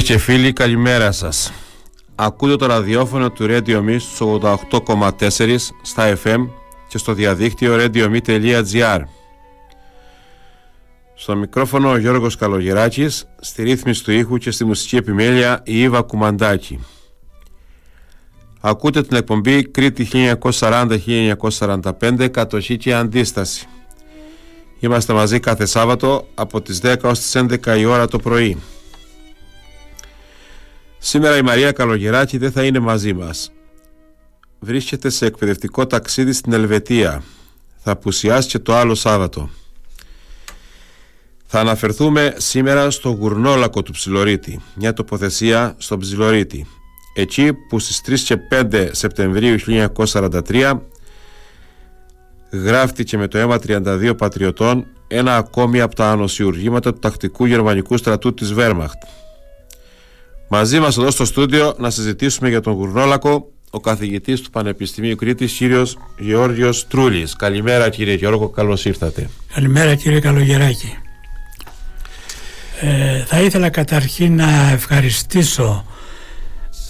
Φίλες και φίλοι καλημέρα σας Ακούτε το ραδιόφωνο του Radio Me στους 88,4 στα FM και στο διαδίκτυο radiome.gr Στο μικρόφωνο ο Γιώργος Καλογεράκης, στη ρύθμιση του ήχου και στη μουσική επιμέλεια η Ήβα Κουμαντάκη. Ακούτε την εκπομπή Κρήτη 1940-1945 Κατοχή και Αντίσταση. Είμαστε μαζί κάθε Σάββατο από τις 10 ως τις 11 η ώρα το πρωί. Σήμερα η Μαρία Καλογεράκη δεν θα είναι μαζί μας. Βρίσκεται σε εκπαιδευτικό ταξίδι στην Ελβετία. Θα απουσιάσει και το άλλο Σάββατο. Θα αναφερθούμε σήμερα στο γουρνόλακο του Ψιλορίτη, μια τοποθεσία στο Ψιλορίτη. Εκεί που στις 3 και 5 Σεπτεμβρίου 1943 γράφτηκε με το αίμα 32 πατριωτών ένα ακόμη από τα ανοσιουργήματα του τακτικού γερμανικού στρατού της Βέρμαχτ. Μαζί μας εδώ στο στούντιο να συζητήσουμε για τον Γουρνόλακο ο καθηγητής του Πανεπιστημίου Κρήτης κύριος Γεώργιος Τρούλης. Καλημέρα κύριε Γιώργο, καλώς ήρθατε. Καλημέρα κύριε Καλογεράκη. Ε, θα ήθελα καταρχήν να ευχαριστήσω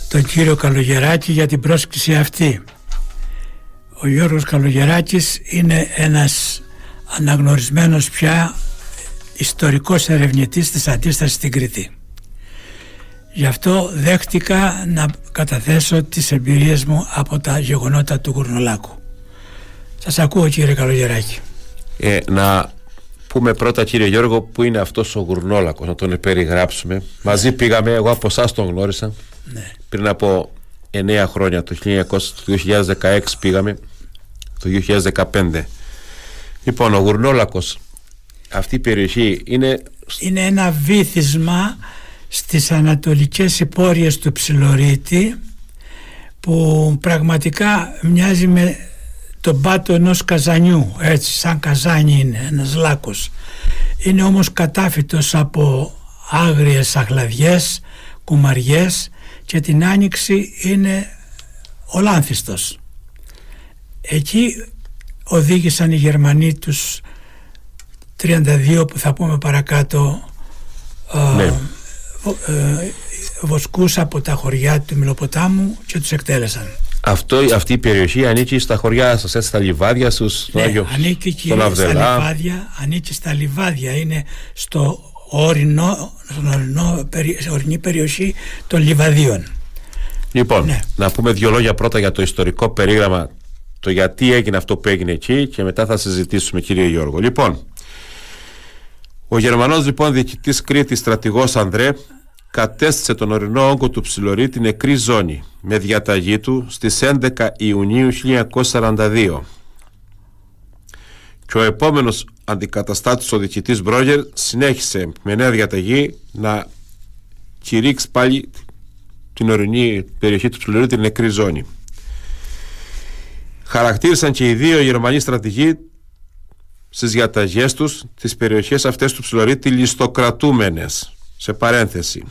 τον κύριο Καλογεράκη για την πρόσκληση αυτή. Ο Γιώργος Καλογεράκης είναι ένας αναγνωρισμένος πια ιστορικός ερευνητής της αντίστασης στην Κρήτη. Γι' αυτό δέχτηκα να καταθέσω τις εμπειρίες μου από τα γεγονότα του Γουρνολάκου. Σας ακούω κύριε Καλογεράκη. Ε, να πούμε πρώτα κύριε Γιώργο που είναι αυτός ο Γουρνόλακος, να τον περιγράψουμε. Μαζί πήγαμε, εγώ από εσάς τον γνώρισα ναι. πριν από 9 χρόνια, το 2016 πήγαμε, το 2015. Λοιπόν, ο Γουρνόλακος, αυτή η περιοχή είναι... Είναι ένα βήθισμα στις ανατολικές υπόρειες του Ψιλορίτη που πραγματικά μοιάζει με τον πάτο ενός καζανιού έτσι σαν καζάνι είναι ένας λάκκος. Είναι όμως κατάφυτος από άγριες αχλαδιές κουμαριές και την άνοιξη είναι ολάνθιστος. Εκεί οδήγησαν οι Γερμανοί τους 32 που θα πούμε παρακάτω ναι. ε, βοσκούς από τα χωριά του Μιλοποτάμου και τους εκτέλεσαν. Αυτό, αυτή η περιοχή ανήκει στα χωριά σας, έτσι, στα λιβάδια στους, ναι, Άγιο, ανήκει και στα λιβάδια, ανήκει στα λιβάδια, είναι στο ορεινό, στον ορεινό, ορεινή περιοχή των λιβαδίων. Λοιπόν, ναι. να πούμε δύο λόγια πρώτα για το ιστορικό περίγραμμα, το γιατί έγινε αυτό που έγινε εκεί και μετά θα συζητήσουμε κύριε Γιώργο. Λοιπόν, ο Γερμανός λοιπόν διοικητής Κρήτης στρατηγός Ανδρέ κατέστησε τον ορεινό όγκο του Ψιλορίτη νεκρή ζώνη με διαταγή του στις 11 Ιουνίου 1942. Και ο επόμενος αντικαταστάτης ο διοικητής Μπρόγερ συνέχισε με νέα διαταγή να κηρύξει πάλι την ορεινή περιοχή του Ψιλορίτη νεκρή ζώνη. Χαρακτήρισαν και οι δύο Γερμανοί στρατηγοί στις διαταγέ τους τις περιοχές αυτές του ψιλορίτη ληστοκρατούμενες. Σε παρένθεση.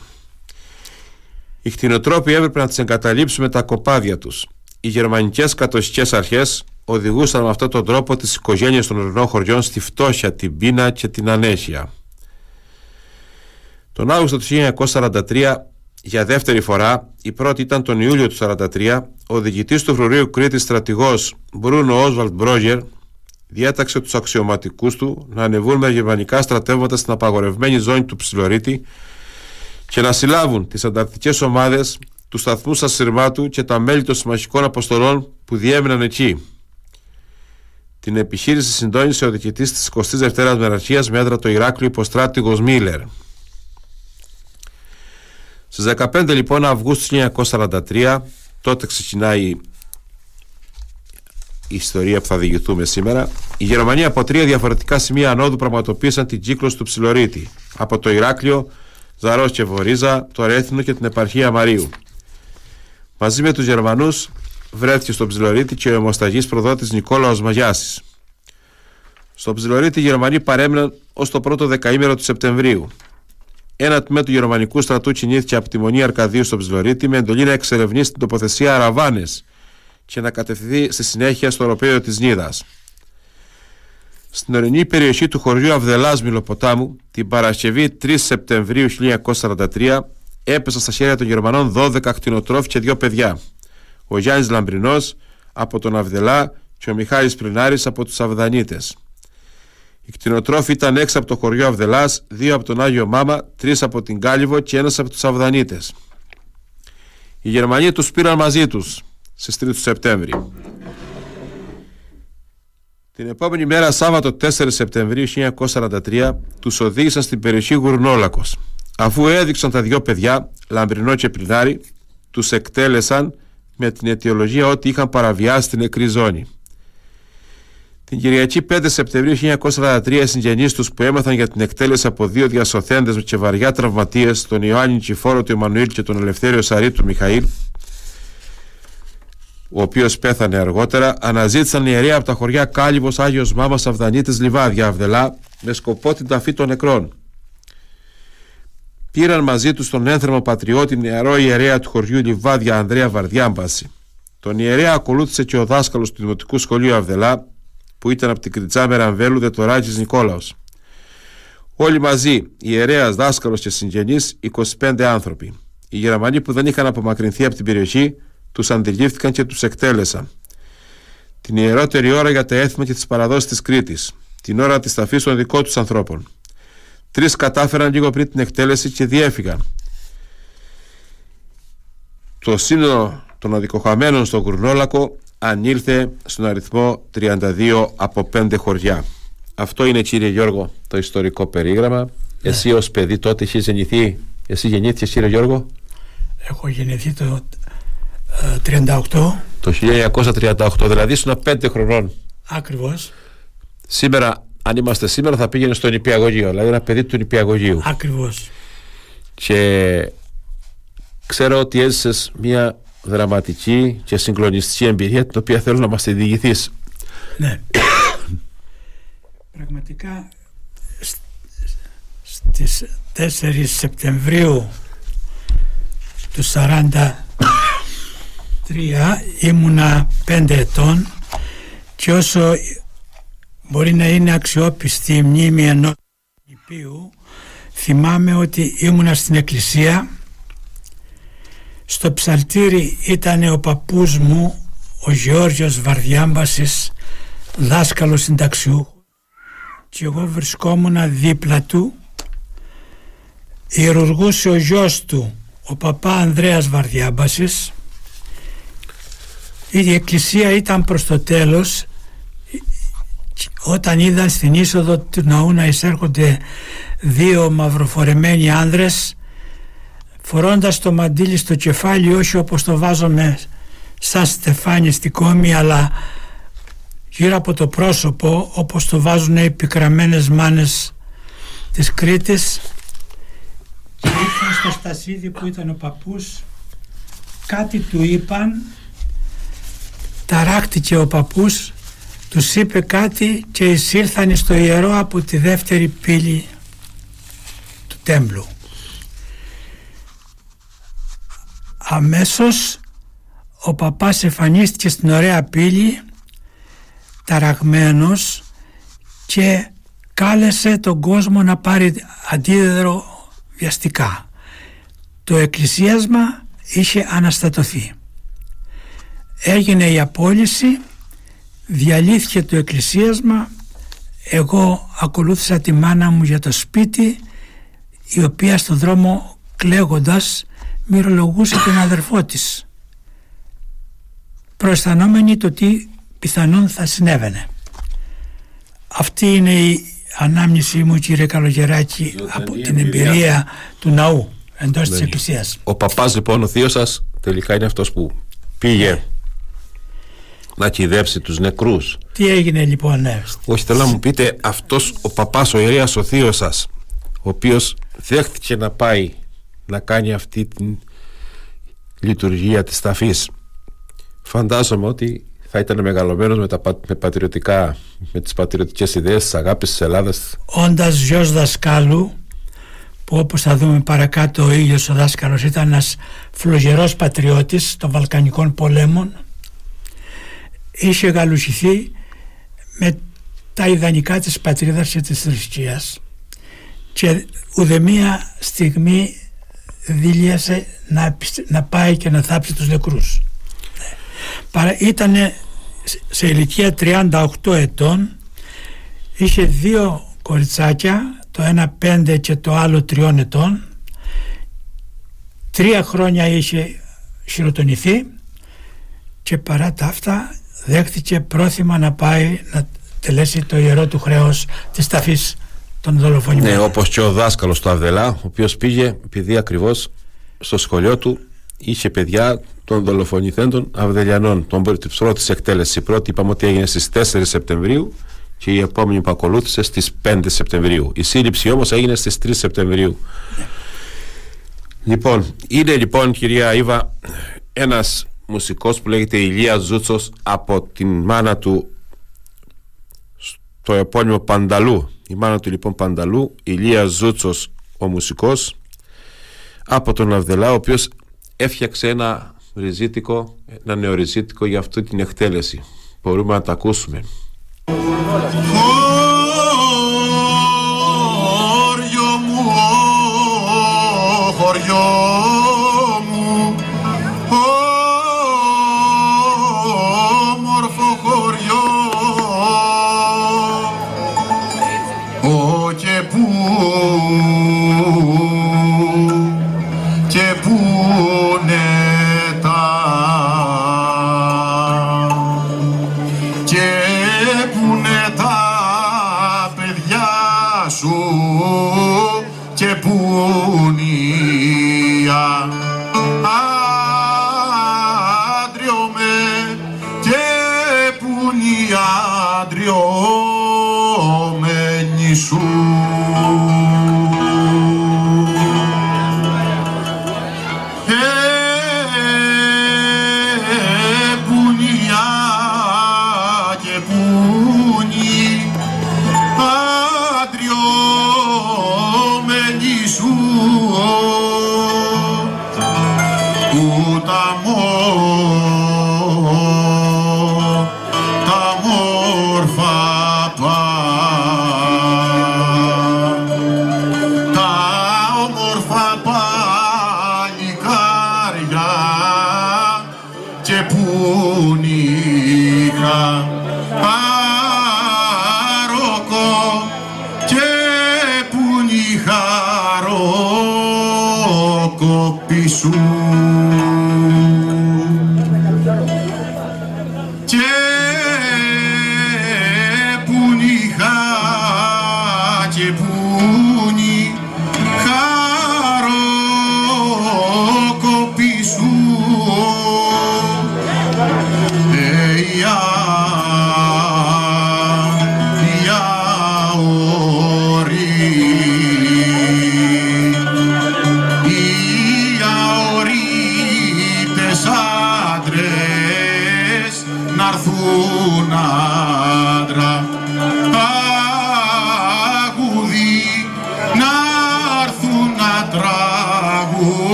Οι κτηνοτρόποι έπρεπε να τις εγκαταλείψουν με τα κοπάδια τους. Οι γερμανικές κατοχικές αρχές οδηγούσαν με αυτόν τον τρόπο τις οικογένειες των ορεινών χωριών στη φτώχεια, την πείνα και την ανέχεια. Τον Αύγουστο του 1943, για δεύτερη φορά, η πρώτη ήταν τον Ιούλιο του 1943, ο διοικητής του φρουρίου Κρήτης στρατηγός Μπρούνο Όσβαλτ Μπρόγερ διέταξε τους αξιωματικούς του να ανεβούν με γερμανικά στρατεύματα στην απαγορευμένη ζώνη του Ψιλορίτη και να συλλάβουν τις ανταρτικές ομάδες του σταθμού Σασυρμάτου και τα μέλη των συμμαχικών αποστολών που διέμεναν εκεί. Την επιχείρηση συντόνισε ο διοικητής της 22η Μεραρχίας με έδρα το Ηράκλειο υποστράτηγος Μίλλερ. Στις 15 λοιπόν Αυγούστου 1943, τότε ξεκινάει η ιστορία που θα διηγηθούμε σήμερα, η Γερμανία από τρία διαφορετικά σημεία ανόδου πραγματοποίησαν την κύκλωση του Ψιλορίτη. Από το Ηράκλειο, Ζαρό και Βορίζα, το Ρέθινο και την επαρχία Μαρίου. Μαζί με τους Γερμανούς βρέθηκε στο Ψιλορίτη και ο αιμοσταγής προδότης Νικόλαος Μαγιάσης. Στο Ψιλορίτη οι Γερμανοί παρέμειναν ως το πρώτο δεκαήμερο του Σεπτεμβρίου. Ένα τμήμα του γερμανικού στρατού κινήθηκε από τη Μονή Αρκαδίου στο Ψιλορίτη με εντολή να εξερευνήσει την τοποθεσία Αραβάνες, και να κατευθυνθεί στη συνέχεια στο οροπέδιο της Νίδας. Στην ορεινή περιοχή του χωριού Αυδελάς Μιλοποτάμου, την Παρασκευή 3 Σεπτεμβρίου 1943, έπεσαν στα χέρια των Γερμανών 12 ακτινοτρόφοι και δύο παιδιά. Ο Γιάννης Λαμπρινός από τον Αυδελά και ο Μιχάλης Πρινάρης από τους Αυδανίτες. Οι κτηνοτρόφοι ήταν έξω από το χωριό Αυδελάς, δύο από τον Άγιο Μάμα, τρεις από την Κάλυβο και ένας από τους Αυδανίτες. Οι Γερμανοί τους πήραν μαζί τους στις 3 του Σεπτέμβρη. Την επόμενη μέρα, Σάββατο 4 Σεπτεμβρίου 1943, τους οδήγησαν στην περιοχή Γουρνόλακος. Αφού έδειξαν τα δυο παιδιά, Λαμπρινό και Πλινάρη, τους εκτέλεσαν με την αιτιολογία ότι είχαν παραβιάσει την νεκρή ζώνη. Την Κυριακή 5 Σεπτεμβρίου 1943 οι συγγενείς τους που έμαθαν για την εκτέλεση από δύο διασωθέντες και βαριά τραυματίες, τον Ιωάννη Τσιφόρο του Εμμανουήλ και τον Ελευθέριο Σαρή του Μιχαήλ, ο οποίος πέθανε αργότερα, αναζήτησαν ιερέα από τα χωριά Κάλυβος, Άγιος Μάμας, Αυδανίτης, Λιβάδια, Αυδελά, με σκοπό την ταφή των νεκρών. Πήραν μαζί τους τον ένθερμο πατριώτη νεαρό ιερέα του χωριού Λιβάδια Ανδρέα Βαρδιάμπαση. Τον ιερέα ακολούθησε και ο δάσκαλος του Δημοτικού Σχολείου Αυδελά, που ήταν από την Κριτσά Μεραμβέλου Δετοράκης Νικόλαος. Όλοι μαζί, ιερέας, δάσκαλος και συγγενείς, 25 άνθρωποι. Οι Γερμανοί που δεν είχαν απομακρυνθεί από την περιοχή, τους αντιλήφθηκαν και τους εκτέλεσαν. Την ιερότερη ώρα για τα έθιμα και τις παραδόσεις της Κρήτης, την ώρα της ταφής των δικών τους ανθρώπων. Τρεις κατάφεραν λίγο πριν την εκτέλεση και διέφυγαν. Το σύνολο των αδικοχαμένων στο Γουρνόλακο ανήλθε στον αριθμό 32 από 5 χωριά. Αυτό είναι κύριε Γιώργο το ιστορικό περίγραμμα. Ναι. Εσύ ως παιδί τότε είχες γεννηθεί, εσύ γεννήθηκες κύριε Γιώργο; Έχω γεννηθεί το 38. Το 1938, δηλαδή ήσουν 5 χρονών. Ακριβώς. Σήμερα, αν είμαστε σήμερα, θα πήγαινε στο νηπιαγωγείο, δηλαδή ένα παιδί του νηπιαγωγείου. Ακριβώς. Και ξέρω ότι έζησες μια δραματική και συγκλονιστική εμπειρία την οποία θέλω να μας τη διηγηθείς. Ναι. Πραγματικά στις 4 Σεπτεμβρίου του 43 ήμουνα 5 ετών και όσο μπορεί να είναι αξιόπιστη η μνήμη ενός νηπίου θυμάμαι ότι ήμουνα στην εκκλησία στο ψαλτήρι ήταν ο παππούς μου, ο Γεώργιος Βαρδιάμπασης, δάσκαλος συνταξιούχου και εγώ βρισκόμουν δίπλα του. Ιερουργούσε ο γιος του, ο παπά Ανδρέας Βαρδιάμπασης. Η εκκλησία ήταν προς το τέλος. Όταν είδαν στην είσοδο του ναού να εισέρχονται δύο μαυροφορεμένοι άνδρες φορώντας το μαντίλι στο κεφάλι όχι όπως το βάζουμε σαν στεφάνι στη κόμη αλλά γύρω από το πρόσωπο όπως το βάζουν οι πικραμένες μάνες της Κρήτης. Και ήρθαν στο Στασίδι που ήταν ο παππούς. Κάτι του είπαν ταράχτηκε ο παππούς τους είπε κάτι και εισήλθαν στο ιερό από τη δεύτερη πύλη του τέμπλου αμέσως ο παπάς εμφανίστηκε στην ωραία πύλη ταραγμένος και κάλεσε τον κόσμο να πάρει αντίδερο βιαστικά. Το εκκλησίασμα είχε αναστατωθεί. Έγινε η απόλυση, διαλύθηκε το εκκλησίασμα, εγώ ακολούθησα τη μάνα μου για το σπίτι η οποία στο δρόμο κλαίγοντας μυρολογούσε τον αδερφό της. Προαισθανόμενη το τι πιθανόν θα συνέβαινε. Αυτή είναι η ανάμνησή μου κύριε Καλογεράκη από την εμπειρία του ναού εντός της εκκλησίας. Ο παπάς λοιπόν ο θείος σας τελικά είναι αυτός που πήγε να κυδέψει τους νεκρούς. Τι έγινε λοιπόν ναι. Όχι θέλω να μου πείτε αυτός ο παπάς ο ιερέας ο θείος σας ο οποίος δέχτηκε να πάει να κάνει αυτή την λειτουργία της ταφής φαντάζομαι ότι θα ήταν μεγαλωμένος με, τα, με, πατριωτικά, με τις πατριωτικές ιδέες της αγάπης της Ελλάδας Όντας γιος δασκάλου που όπως θα δούμε παρακάτω ο ίδιος ο δάσκαλος ήταν ένας φλογερός πατριώτης των Βαλκανικών πολέμων είχε γαλουσιθεί με τα ιδανικά της πατρίδας και της θρησκείας και ουδεμία στιγμή δίλιασε να, να πάει και να θάψει τους νεκρούς. Ήταν σε ηλικία 38 ετών, είχε δύο κοριτσάκια, το ένα πέντε και το άλλο τριών ετών, τρία χρόνια είχε χειροτονηθεί και παρά τα αυτά δέχτηκε πρόθυμα να πάει να τελέσει το ιερό του χρέος της ταφής των δολοφονημένων. Ναι, όπως και ο δάσκαλος του Αβδελά, ο οποίος πήγε επειδή ακριβώς στο σχολείο του είχε παιδιά των δολοφονηθέντων Αβδελιανών. Τον πρώτη εκτέλεση. Η πρώτη είπαμε ότι έγινε στις 4 Σεπτεμβρίου και η επόμενη που ακολούθησε στις 5 Σεπτεμβρίου. Η σύλληψη όμως έγινε στις 3 Σεπτεμβρίου. Λοιπόν, είναι λοιπόν κυρία Ήβα ένας μουσικός που λέγεται Ηλία Ζούτσος από την μάνα του στο επώνυμο Πανταλού. Η μάνα του λοιπόν Πανταλού Ηλία Ζούτσος ο μουσικός από τον Αυδελά ο οποίος έφτιαξε ένα ριζίτικο ένα νεοριζίτικο για αυτή την εκτέλεση. Μπορούμε να τα ακούσουμε. Χωριό μου, χωριό Whoa.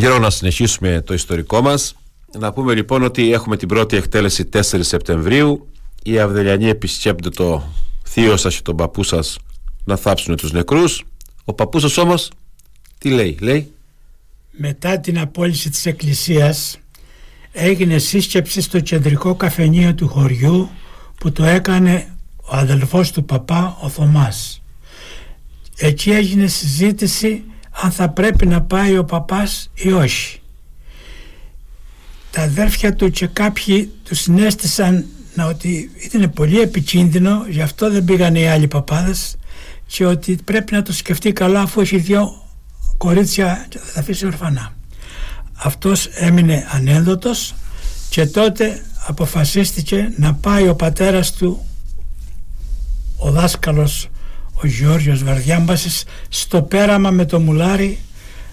Να συνεχίσουμε το ιστορικό μας. Να πούμε λοιπόν ότι έχουμε την πρώτη εκτέλεση 4 Σεπτεμβρίου. Οι Αυδελιανοί επισκέπτονται το θείο σας και τον παππού σας να θάψουν τους νεκρούς. Ο παππούς σας όμως τι λέει, λέει; Μετά την απόλυση της εκκλησίας έγινε σύσκεψη στο κεντρικό καφενείο του χωριού που το έκανε ο αδελφός του παπά ο Θωμάς. Εκεί έγινε συζήτηση αν θα πρέπει να πάει ο παπάς ή όχι. Τα αδέρφια του και κάποιοι τους συνέστησαν να ότι ήταν πολύ επικίνδυνο, γι' αυτό δεν πήγαν οι άλλοι παπάδες και ότι πρέπει να το σκεφτεί καλά αφού έχει δυο κορίτσια και θα τα αφήσει ορφανά. Αυτός έμεινε ανένδοτος και τότε αποφασίστηκε να πάει ο πατέρας του ο δάσκαλος ο Γιώργος Βαρδιάμπασης στο πέραμα με το μουλάρι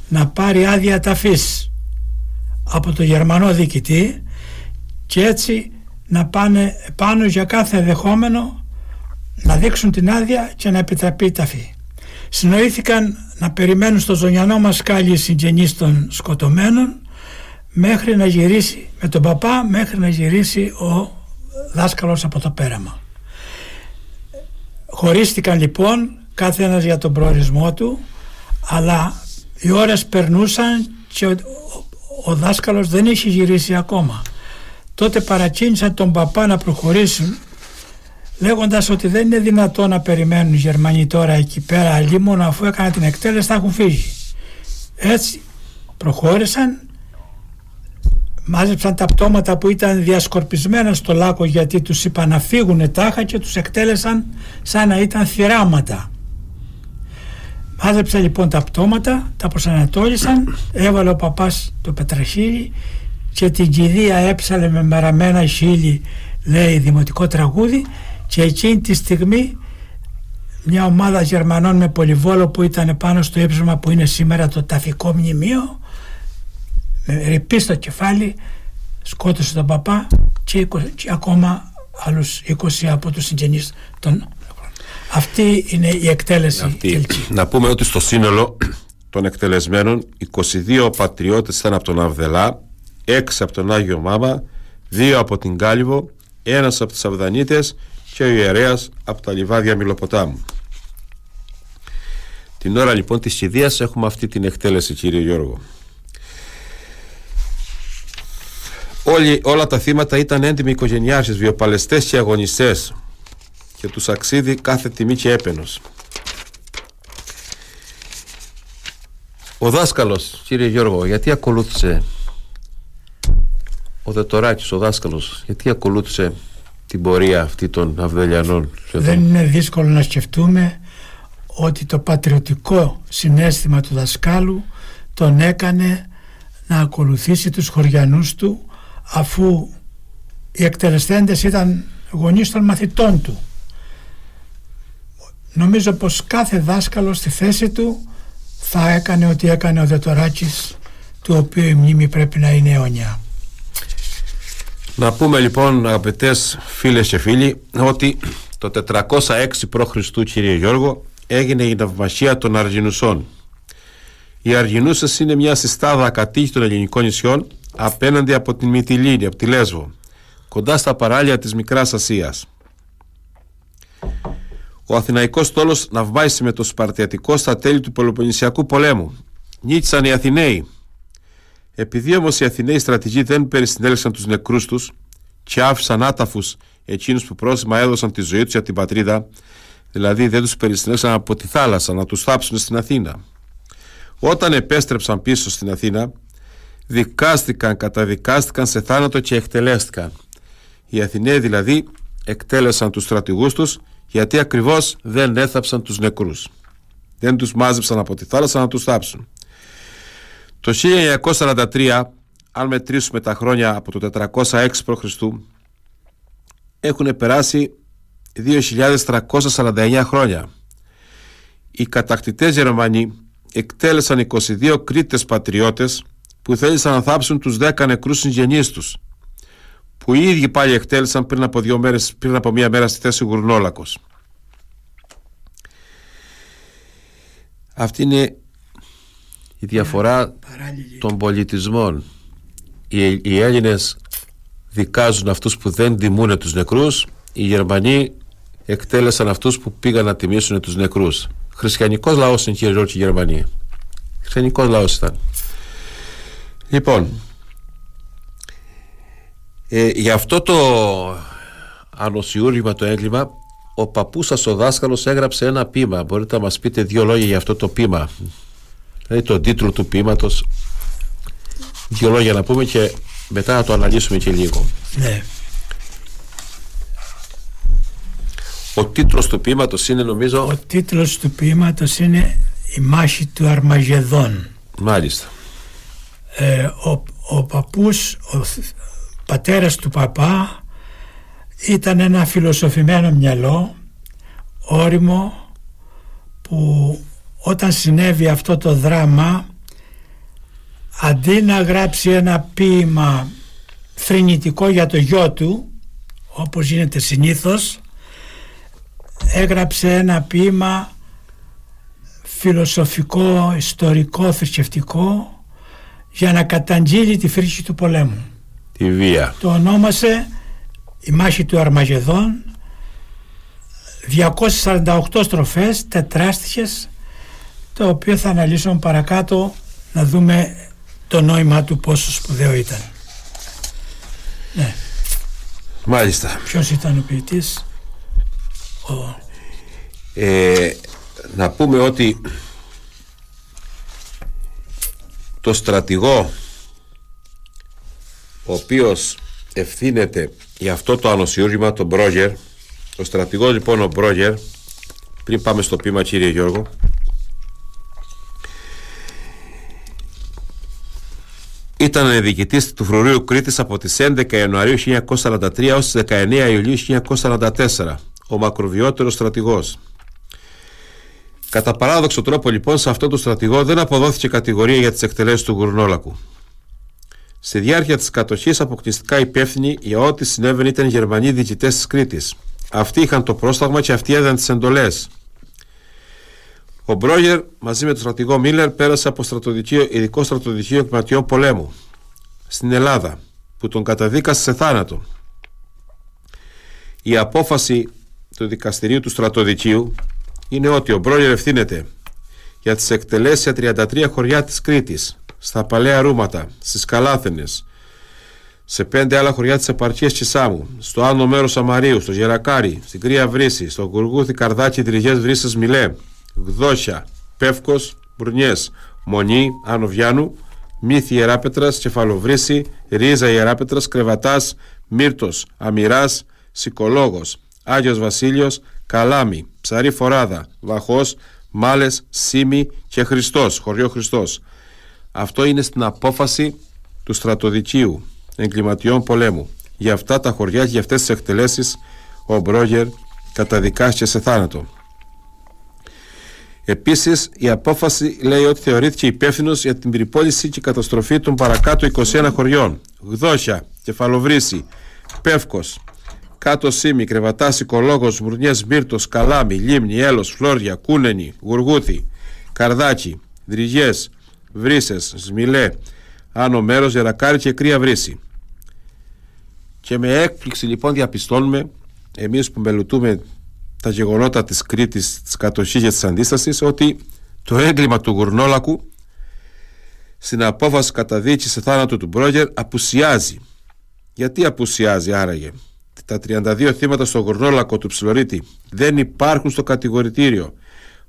να πάρει άδεια ταφής από το Γερμανό διοικητή και έτσι να πάνε πάνω για κάθε δεχόμενο να δείξουν την άδεια και να επιτραπεί η ταφή. Συνοήθηκαν να περιμένουν στο ζωνιανό μασκάλι οι συγγενείς των σκοτωμένων μέχρι να γυρίσει με τον παπά μέχρι να γυρίσει ο δάσκαλος από το πέραμα. Χωρίστηκαν λοιπόν κάθε ένας για τον προορισμό του αλλά οι ώρες περνούσαν και ο, ο, δάσκαλος δεν είχε γυρίσει ακόμα. Τότε παρακίνησαν τον παπά να προχωρήσουν λέγοντας ότι δεν είναι δυνατό να περιμένουν οι Γερμανοί τώρα εκεί πέρα μόνο αφού έκαναν την εκτέλεση θα έχουν φύγει. Έτσι προχώρησαν μάζεψαν τα πτώματα που ήταν διασκορπισμένα στο λάκκο γιατί τους είπαν να φύγουν τάχα και τους εκτέλεσαν σαν να ήταν θυράματα. Μάζεψαν λοιπόν τα πτώματα, τα προσανατόλισαν, έβαλε ο παπάς το πετραχύλι και την κηδεία έψαλε με μαραμένα χείλη λέει δημοτικό τραγούδι και εκείνη τη στιγμή μια ομάδα Γερμανών με πολυβόλο που ήταν πάνω στο ύψωμα που είναι σήμερα το ταφικό μνημείο με ρηπή στο κεφάλι σκότωσε τον παπά και, 20, και ακόμα άλλους 20 από τους συγγενείς των αυτή είναι η εκτέλεση Αυτή. Να πούμε ότι στο σύνολο των εκτελεσμένων 22 πατριώτες ήταν από τον Αυδελά 6 από τον Άγιο Μάμα 2 από την Κάλυβο ένας από τις Αυδανίτες και ο ιερέας από τα λιβάδια Μιλοποτάμου. Την ώρα λοιπόν της κηδείας έχουμε αυτή την εκτέλεση κύριε Γιώργο. Όλοι, όλα τα θύματα ήταν έντιμοι οικογενειάρχες, βιοπαλαιστές και αγωνιστές και τους αξίδι κάθε τιμή και έπαινος. Ο δάσκαλος, κύριε Γιώργο, γιατί ακολούθησε ο Δετοράκης, ο δάσκαλος, γιατί ακολούθησε την πορεία αυτή των Αυδελιανών. Δεν είναι δύσκολο να σκεφτούμε ότι το πατριωτικό συνέστημα του δασκάλου τον έκανε να ακολουθήσει τους χωριανούς του αφού οι εκτελεστέντες ήταν γονείς των μαθητών του. Νομίζω πως κάθε δάσκαλος στη θέση του θα έκανε ό,τι έκανε ο Δετοράκης του οποίου η μνήμη πρέπει να είναι αιωνιά. Να πούμε λοιπόν αγαπητές φίλες και φίλοι ότι το 406 π.Χ. κύριε Γιώργο έγινε η ναυμασία των Αργινουσών. Οι Αργινούσες είναι μια συστάδα κατήχη των ελληνικών νησιών απέναντι από την Μυτιλίνη, από τη Λέσβο, κοντά στα παράλια της Μικράς Ασίας. Ο Αθηναϊκός στόλος ναυμάισε με το Σπαρτιατικό στα τέλη του Πελοποννησιακού πολέμου. Νίκησαν οι Αθηναίοι, επειδή όμως οι Αθηναίοι στρατηγοί δεν περισυνέλεξαν τους νεκρούς τους και άφησαν άταφους εκείνους που πρόσημα έδωσαν τη ζωή τους για την πατρίδα, δηλαδή δεν τους περισυνέλεξαν από τη θάλασσα να τους θάψουν στην Αθήνα. Όταν επέστρεψαν πίσω στην Αθήνα, δικάστηκαν, καταδικάστηκαν σε θάνατο και εκτελέστηκαν. Οι Αθηναίοι δηλαδή εκτέλεσαν τους στρατηγούς τους γιατί ακριβώς δεν έθαψαν τους νεκρούς. Δεν τους μάζεψαν από τη θάλασσα να τους θάψουν. Το 1943, αν μετρήσουμε τα χρόνια από το 406 π.Χ., έχουν περάσει 2.349 χρόνια. Οι κατακτητές Γερμανοί εκτέλεσαν 22 Κρήτες πατριώτες που θέλησαν να θάψουν τους 10 νεκρούς συγγενείς τους που οι ίδιοι πάλι εκτέλεσαν πριν από, δύο μέρες, πριν από μία μέρα στη θέση Γουρνόλακος. Αυτή είναι η διαφορά των πολιτισμών. Οι, οι Έλληνες δικάζουν αυτούς που δεν τιμούν τους νεκρούς, οι Γερμανοί εκτέλεσαν αυτούς που πήγαν να τιμήσουν τους νεκρούς. Χριστιανικός λαός είναι κύριε Γιώργη η Γερμανία. Χριστιανικός λαός ήταν. Λοιπόν, ε, για αυτό το ανοσιούργημα το έγκλημα ο παππούς σας ο δάσκαλος έγραψε ένα πείμα. Μπορείτε να μας πείτε δύο λόγια για αυτό το πείμα. Δηλαδή τον τίτλο του ποίηματος δύο λόγια να πούμε και μετά να το αναλύσουμε και λίγο. Ναι. ο τίτλος του ποίηματος είναι νομίζω ο τίτλος του ποίηματος είναι η μάχη του Αρμαγεδόν μάλιστα ε, ο, ο παππούς ο πατέρας του παπά ήταν ένα φιλοσοφημένο μυαλό όριμο που όταν συνέβη αυτό το δράμα αντί να γράψει ένα ποίημα θρηνητικό για το γιο του όπως γίνεται συνήθως έγραψε ένα ποίημα φιλοσοφικό, ιστορικό, θρησκευτικό για να καταγγείλει τη φρίκη του πολέμου. Τη βία. Το ονόμασε η μάχη του Αρμαγεδόν 248 στροφές, τετράστιχες το οποίο θα αναλύσουμε παρακάτω να δούμε το νόημα του πόσο σπουδαίο ήταν. Ναι. Μάλιστα. Ποιος ήταν ο ποιητής; Ο... Ε, να πούμε ότι το στρατηγό ο οποίος ευθύνεται για αυτό το ανοσιούργημα τον Μπρόγερ. Ο στρατηγός λοιπόν ο Μπρόγερ πριν πάμε στο πείμα κύριε Γιώργο ήταν διοικητής του Φρουρίου Κρήτης από τις 11 Ιανουαρίου 1943 έως τις 19 Ιουλίου 1944 ο μακροβιότερος στρατηγός Κατά παράδοξο τρόπο λοιπόν σε αυτό το στρατηγό δεν αποδόθηκε κατηγορία για τις εκτελέσεις του Γουρνόλακου. Στη διάρκεια της κατοχής αποκτηστικά υπεύθυνοι για ό,τι συνέβαινε ήταν οι Γερμανοί διοικητές της Κρήτης. Αυτοί είχαν το πρόσταγμα και αυτοί έδαν τις εντολές. Ο Μπρόγερ μαζί με τον στρατηγό Μίλλερ πέρασε από στρατοδικείο, ειδικό στρατοδικείο εκματιών πολέμου στην Ελλάδα που τον καταδίκασε σε θάνατο. Η απόφαση του δικαστηρίου του στρατοδικείου είναι ότι ο Μπρόγερ ευθύνεται για τις εκτελέσεις σε 33 χωριά της Κρήτης, στα Παλαία Ρούματα, στις Καλάθενες, σε πέντε άλλα χωριά της επαρχίας Τσισάμου, στο Άνω Μέρος Αμαρίου, στο Γερακάρι, στην Κρία Βρύση, στο Γουργούθι Καρδάκι, Τριγές Βρύσες Μιλέ, Γδόσια, Πεύκος, Μπουρνιές, Μονή, Άνω Βιάνου, Μύθι Ιεράπετρας, Κεφαλοβρύση, Ρίζα Ιεράπετρας, Κρεβατάς, Μύρτος, Αμυράς, Σικολόγος, Άγιος Βασίλειος, Καλάμι, Ψαρή Φοράδα, Βαχός, Μάλες, Σίμη και Χριστός, χωριό Χριστός. Αυτό είναι στην απόφαση του στρατοδικείου εγκληματιών πολέμου. Για αυτά τα χωριά και για αυτές τις εκτελέσεις ο Μπρόγερ καταδικάστηκε σε θάνατο. Επίσης η απόφαση λέει ότι θεωρήθηκε υπεύθυνος για την περιπόληση και καταστροφή των παρακάτω 21 χωριών. Γδόσια, Κεφαλοβρύση, Πεύκος, κάτω Σίμη, Κρεβατάς, Οικολόγος, Μουρνιέ, Μπύρτος, Καλάμι, Λίμνη, Έλος, Φλόρια, Κούνενη, Γουργούθη, Καρδάκι, Δρυγές, Βρύσες, Σμιλέ, Άνω Μέρος, Γερακάρι και Κρύα Βρύση. Και με έκπληξη λοιπόν διαπιστώνουμε εμείς που μελετούμε τα γεγονότα της Κρήτης, της κατοχής και της αντίστασης ότι το έγκλημα του Γουρνόλακου στην απόφαση καταδίκης σε θάνατο του Μπρόγερ απουσιάζει. Γιατί απουσιάζει άραγε; Τα 32 θύματα στο γορνόλακο του Ψιλορίτη δεν υπάρχουν στο κατηγορητήριο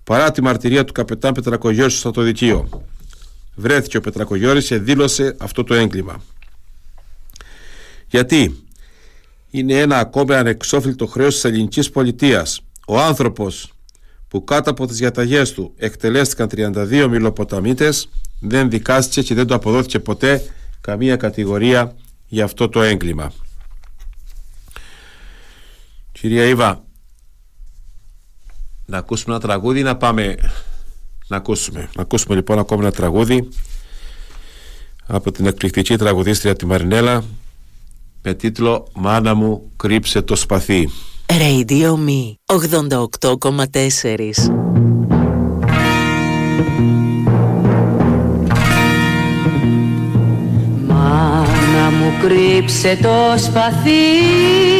παρά τη μαρτυρία του καπετάν Πετρακογιώρης στο στρατοδικείο. Βρέθηκε ο Πετρακογιώρης και δήλωσε αυτό το έγκλημα. Γιατί; Είναι ένα ακόμη ανεξόφλητο χρέος της ελληνικής πολιτείας. Ο άνθρωπος που κάτω από τις διαταγές του εκτελέστηκαν 32 μιλοποταμίτες δεν δικάστηκε και δεν το αποδόθηκε ποτέ καμία κατηγορία για αυτό το έγκλημα. Κυρία Ήβα, να ακούσουμε ένα τραγούδι να πάμε να ακούσουμε. Να ακούσουμε λοιπόν ακόμα ένα τραγούδι από την εκπληκτική τραγουδίστρια τη Μαρινέλα με τίτλο «Μάνα μου κρύψε το σπαθί». Radio Me 88,4 Μάνα μου κρύψε το σπαθί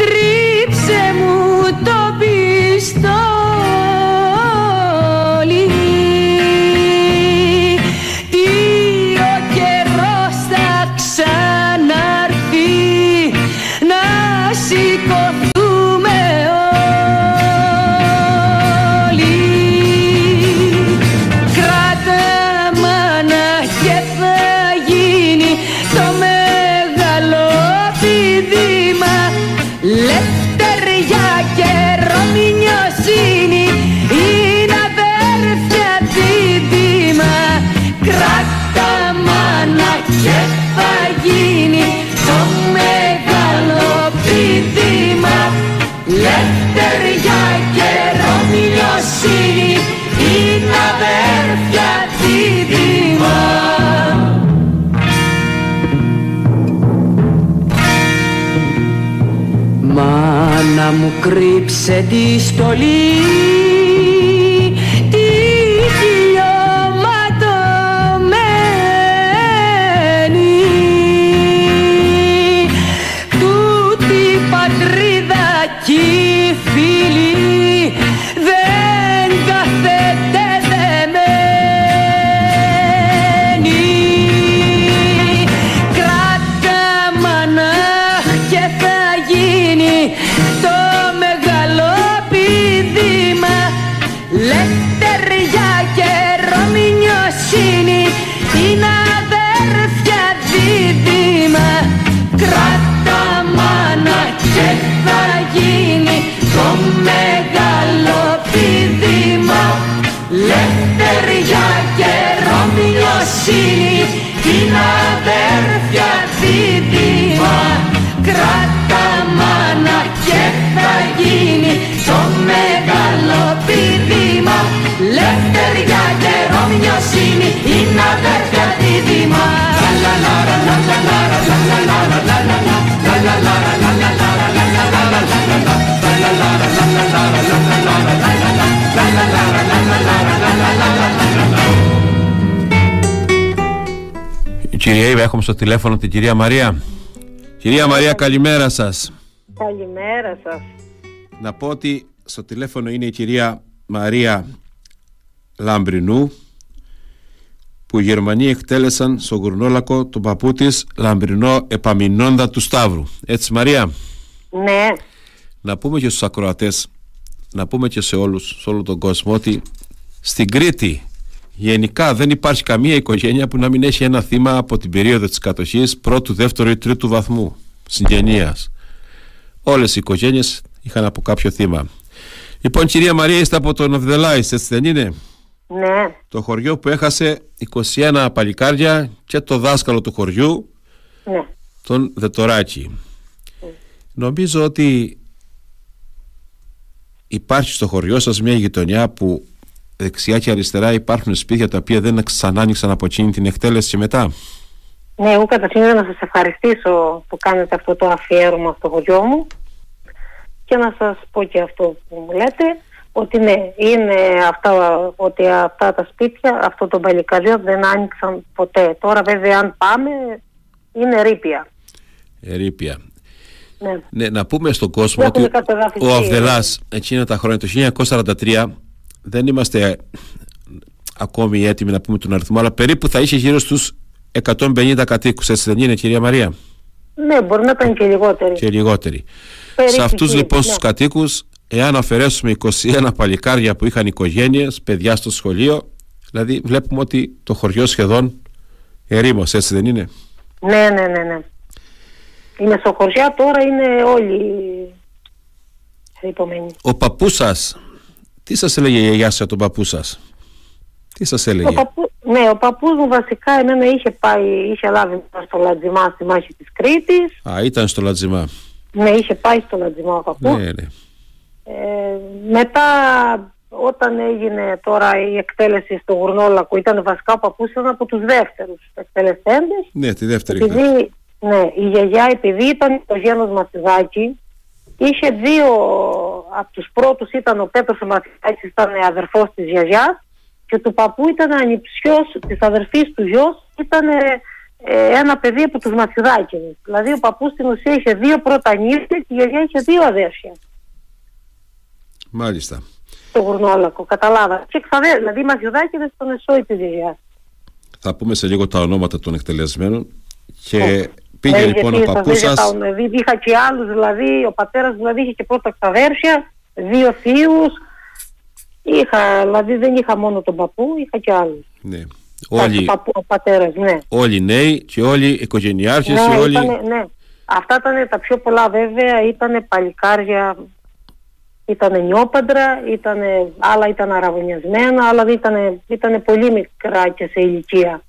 Λευτεριά και ρομινιώση μου κρύψε τη στολή τηλέφωνο την κυρία Μαρία. Κυρία Μαρία, καλημέρα σας. Καλημέρα σας. Να πω ότι στο τηλέφωνο είναι η κυρία Μαρία Λαμπρινού που οι Γερμανοί εκτέλεσαν στο Γουρνόλακο τον παππού της Λαμπρινό επαμεινώντα του Σταύρου. Έτσι Μαρία; Ναι. Να πούμε και στους ακροατές, να πούμε και σε όλους, σε όλο τον κόσμο ότι στην Κρήτη γενικά δεν υπάρχει καμία οικογένεια που να μην έχει ένα θύμα από την περίοδο της κατοχής πρώτου, δεύτερου ή τρίτου βαθμού συγγενείας. Όλες οι οικογένειες είχαν από κάποιο θύμα. Λοιπόν κυρία Μαρία είστε από τον Αυδελάης έτσι δεν είναι; Ναι. Το χωριό που έχασε 21 παλικάρια και το δάσκαλο του χωριού ναι. τον Δετοράκη. Νομίζω ότι υπάρχει στο χωριό σας μια γειτονιά που δεξιά και αριστερά υπάρχουν σπίτια τα οποία δεν ξανά άνοιξαν από εκείνη την εκτέλεση και μετά; Ναι, εγώ καταρχήν να σας ευχαριστήσω που κάνετε αυτό το αφιέρωμα στο χωριό μου και να σας πω και αυτό που μου λέτε ότι ναι, είναι αυτά, ότι αυτά τα σπίτια, αυτό το παλικαριό δεν άνοιξαν ποτέ. Τώρα βέβαια αν πάμε είναι ρήπια. Ερήπια. Ναι. Ναι, να πούμε στον κόσμο Έχουμε ότι κατεδαφιστεί. ο Αυδελάς εκείνα τα χρόνια, το 1943 δεν είμαστε ακόμη έτοιμοι να πούμε τον αριθμό αλλά περίπου θα είχε γύρω στους 150 κατοίκους έτσι δεν είναι κυρία Μαρία; Ναι, μπορεί να ήταν και λιγότεροι. και λιγότεροι Περίπου σε αυτούς εκεί, λοιπόν ναι. στους κατοίκους εάν αφαιρέσουμε 21 παλικάρια που είχαν οικογένειες, παιδιά στο σχολείο δηλαδή βλέπουμε ότι το χωριό σχεδόν ερήμος έτσι δεν είναι; Ναι, ναι, ναι, ναι. Οι μεσοχωριά τώρα είναι όλοι ρηπωμένοι. ο παππούς σας τι σας έλεγε η γιαγιά σας για τον παππού σας; Τι σας έλεγε; Ο παππού, ναι, ο παππούς μου βασικά εμένα είχε πάει, είχε λάβει μέσα στο Λατζιμά στη μάχη της Κρήτης. Α, ήταν στο Λατζιμά Ναι, είχε πάει στο Λατζιμά ο παππούς. ναι, ναι. Ε, μετά όταν έγινε τώρα η εκτέλεση στο Γουρνόλακο ήταν βασικά ο παππούς ήταν από τους δεύτερους εκτελεστέντες. ναι, τη δεύτερη εκδοχή. Επειδή, ναι, η γιαγιά επειδή ήταν το γένος Μαθηδάκη είχε δύο από τους πρώτους ήταν ο Πέτρος ο Μαθηδάκης ήταν αδερφός της γιαγιάς και του παππού ήταν ανιψιός της αδερφής του γιος ήταν ε, ε, ένα παιδί από τους Μαθηδάκηδες. Δηλαδή ο παππούς στην ουσία είχε δύο πρώτα νύχια και η γιαγιά είχε δύο αδέρφια Μάλιστα. στο Γουρνόλακο, καταλάβα. Και ξαδέ, δηλαδή οι Μαθηδάκηδες ήταν εσώοι της γιαγιάς. Θα πούμε σε λίγο τα ονόματα των εκτελεσμένων και Ναι. Πήγε Ε, λοιπόν ο γιατί σας παππούς έλεγα σας τα- δηλαδή, είχα και άλλους, δηλαδή ο πατέρας δηλαδή είχε και πρώτα ξαδέρφια, δύο θείους. Είχα, δηλαδή δεν είχα μόνο τον παππού, είχα και άλλους. ναι. Ο, όλοι, παππού, ο πατέρας, ναι. όλοι νέοι και όλοι οικογενειάρχες Ναι, και όλοι ήτανε- ναι. Αυτά ήταν τα πιο πολλά βέβαια, ήταν παλικάρια, ήταν νιόπαντρα, ήτανε, άλλα ήταν αραβωνιασμένα, άλλα ήταν, ήταν πολύ μικρά και σε ηλικία.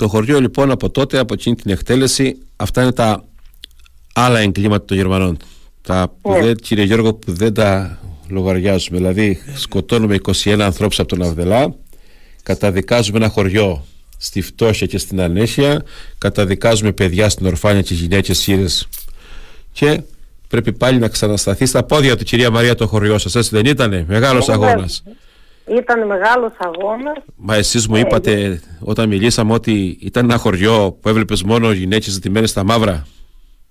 Το χωριό λοιπόν από τότε από εκείνη την εκτέλεση αυτά είναι τα άλλα εγκλήματα των Γερμανών τα που Ναι. δεν, κύριε Γιώργο που δεν τα λογαριάζουμε δηλαδή σκοτώνουμε 21 ανθρώπους από τον Αυδελά καταδικάζουμε ένα χωριό στη φτώχεια και στην ανέχεια καταδικάζουμε παιδιά στην ορφάνεια και γυναίκες σύρες και πρέπει πάλι να ξανασταθεί στα πόδια του κυρία Μαρία το χωριό σας, έτσι δεν ήτανε, μεγάλος Ε, αγώνας. Ήταν μεγάλος αγώνας. Μα εσείς μου είπατε όταν μιλήσαμε ότι ήταν ένα χωριό που έβλεπες μόνο γυναίκες ζητημένες στα μαύρα.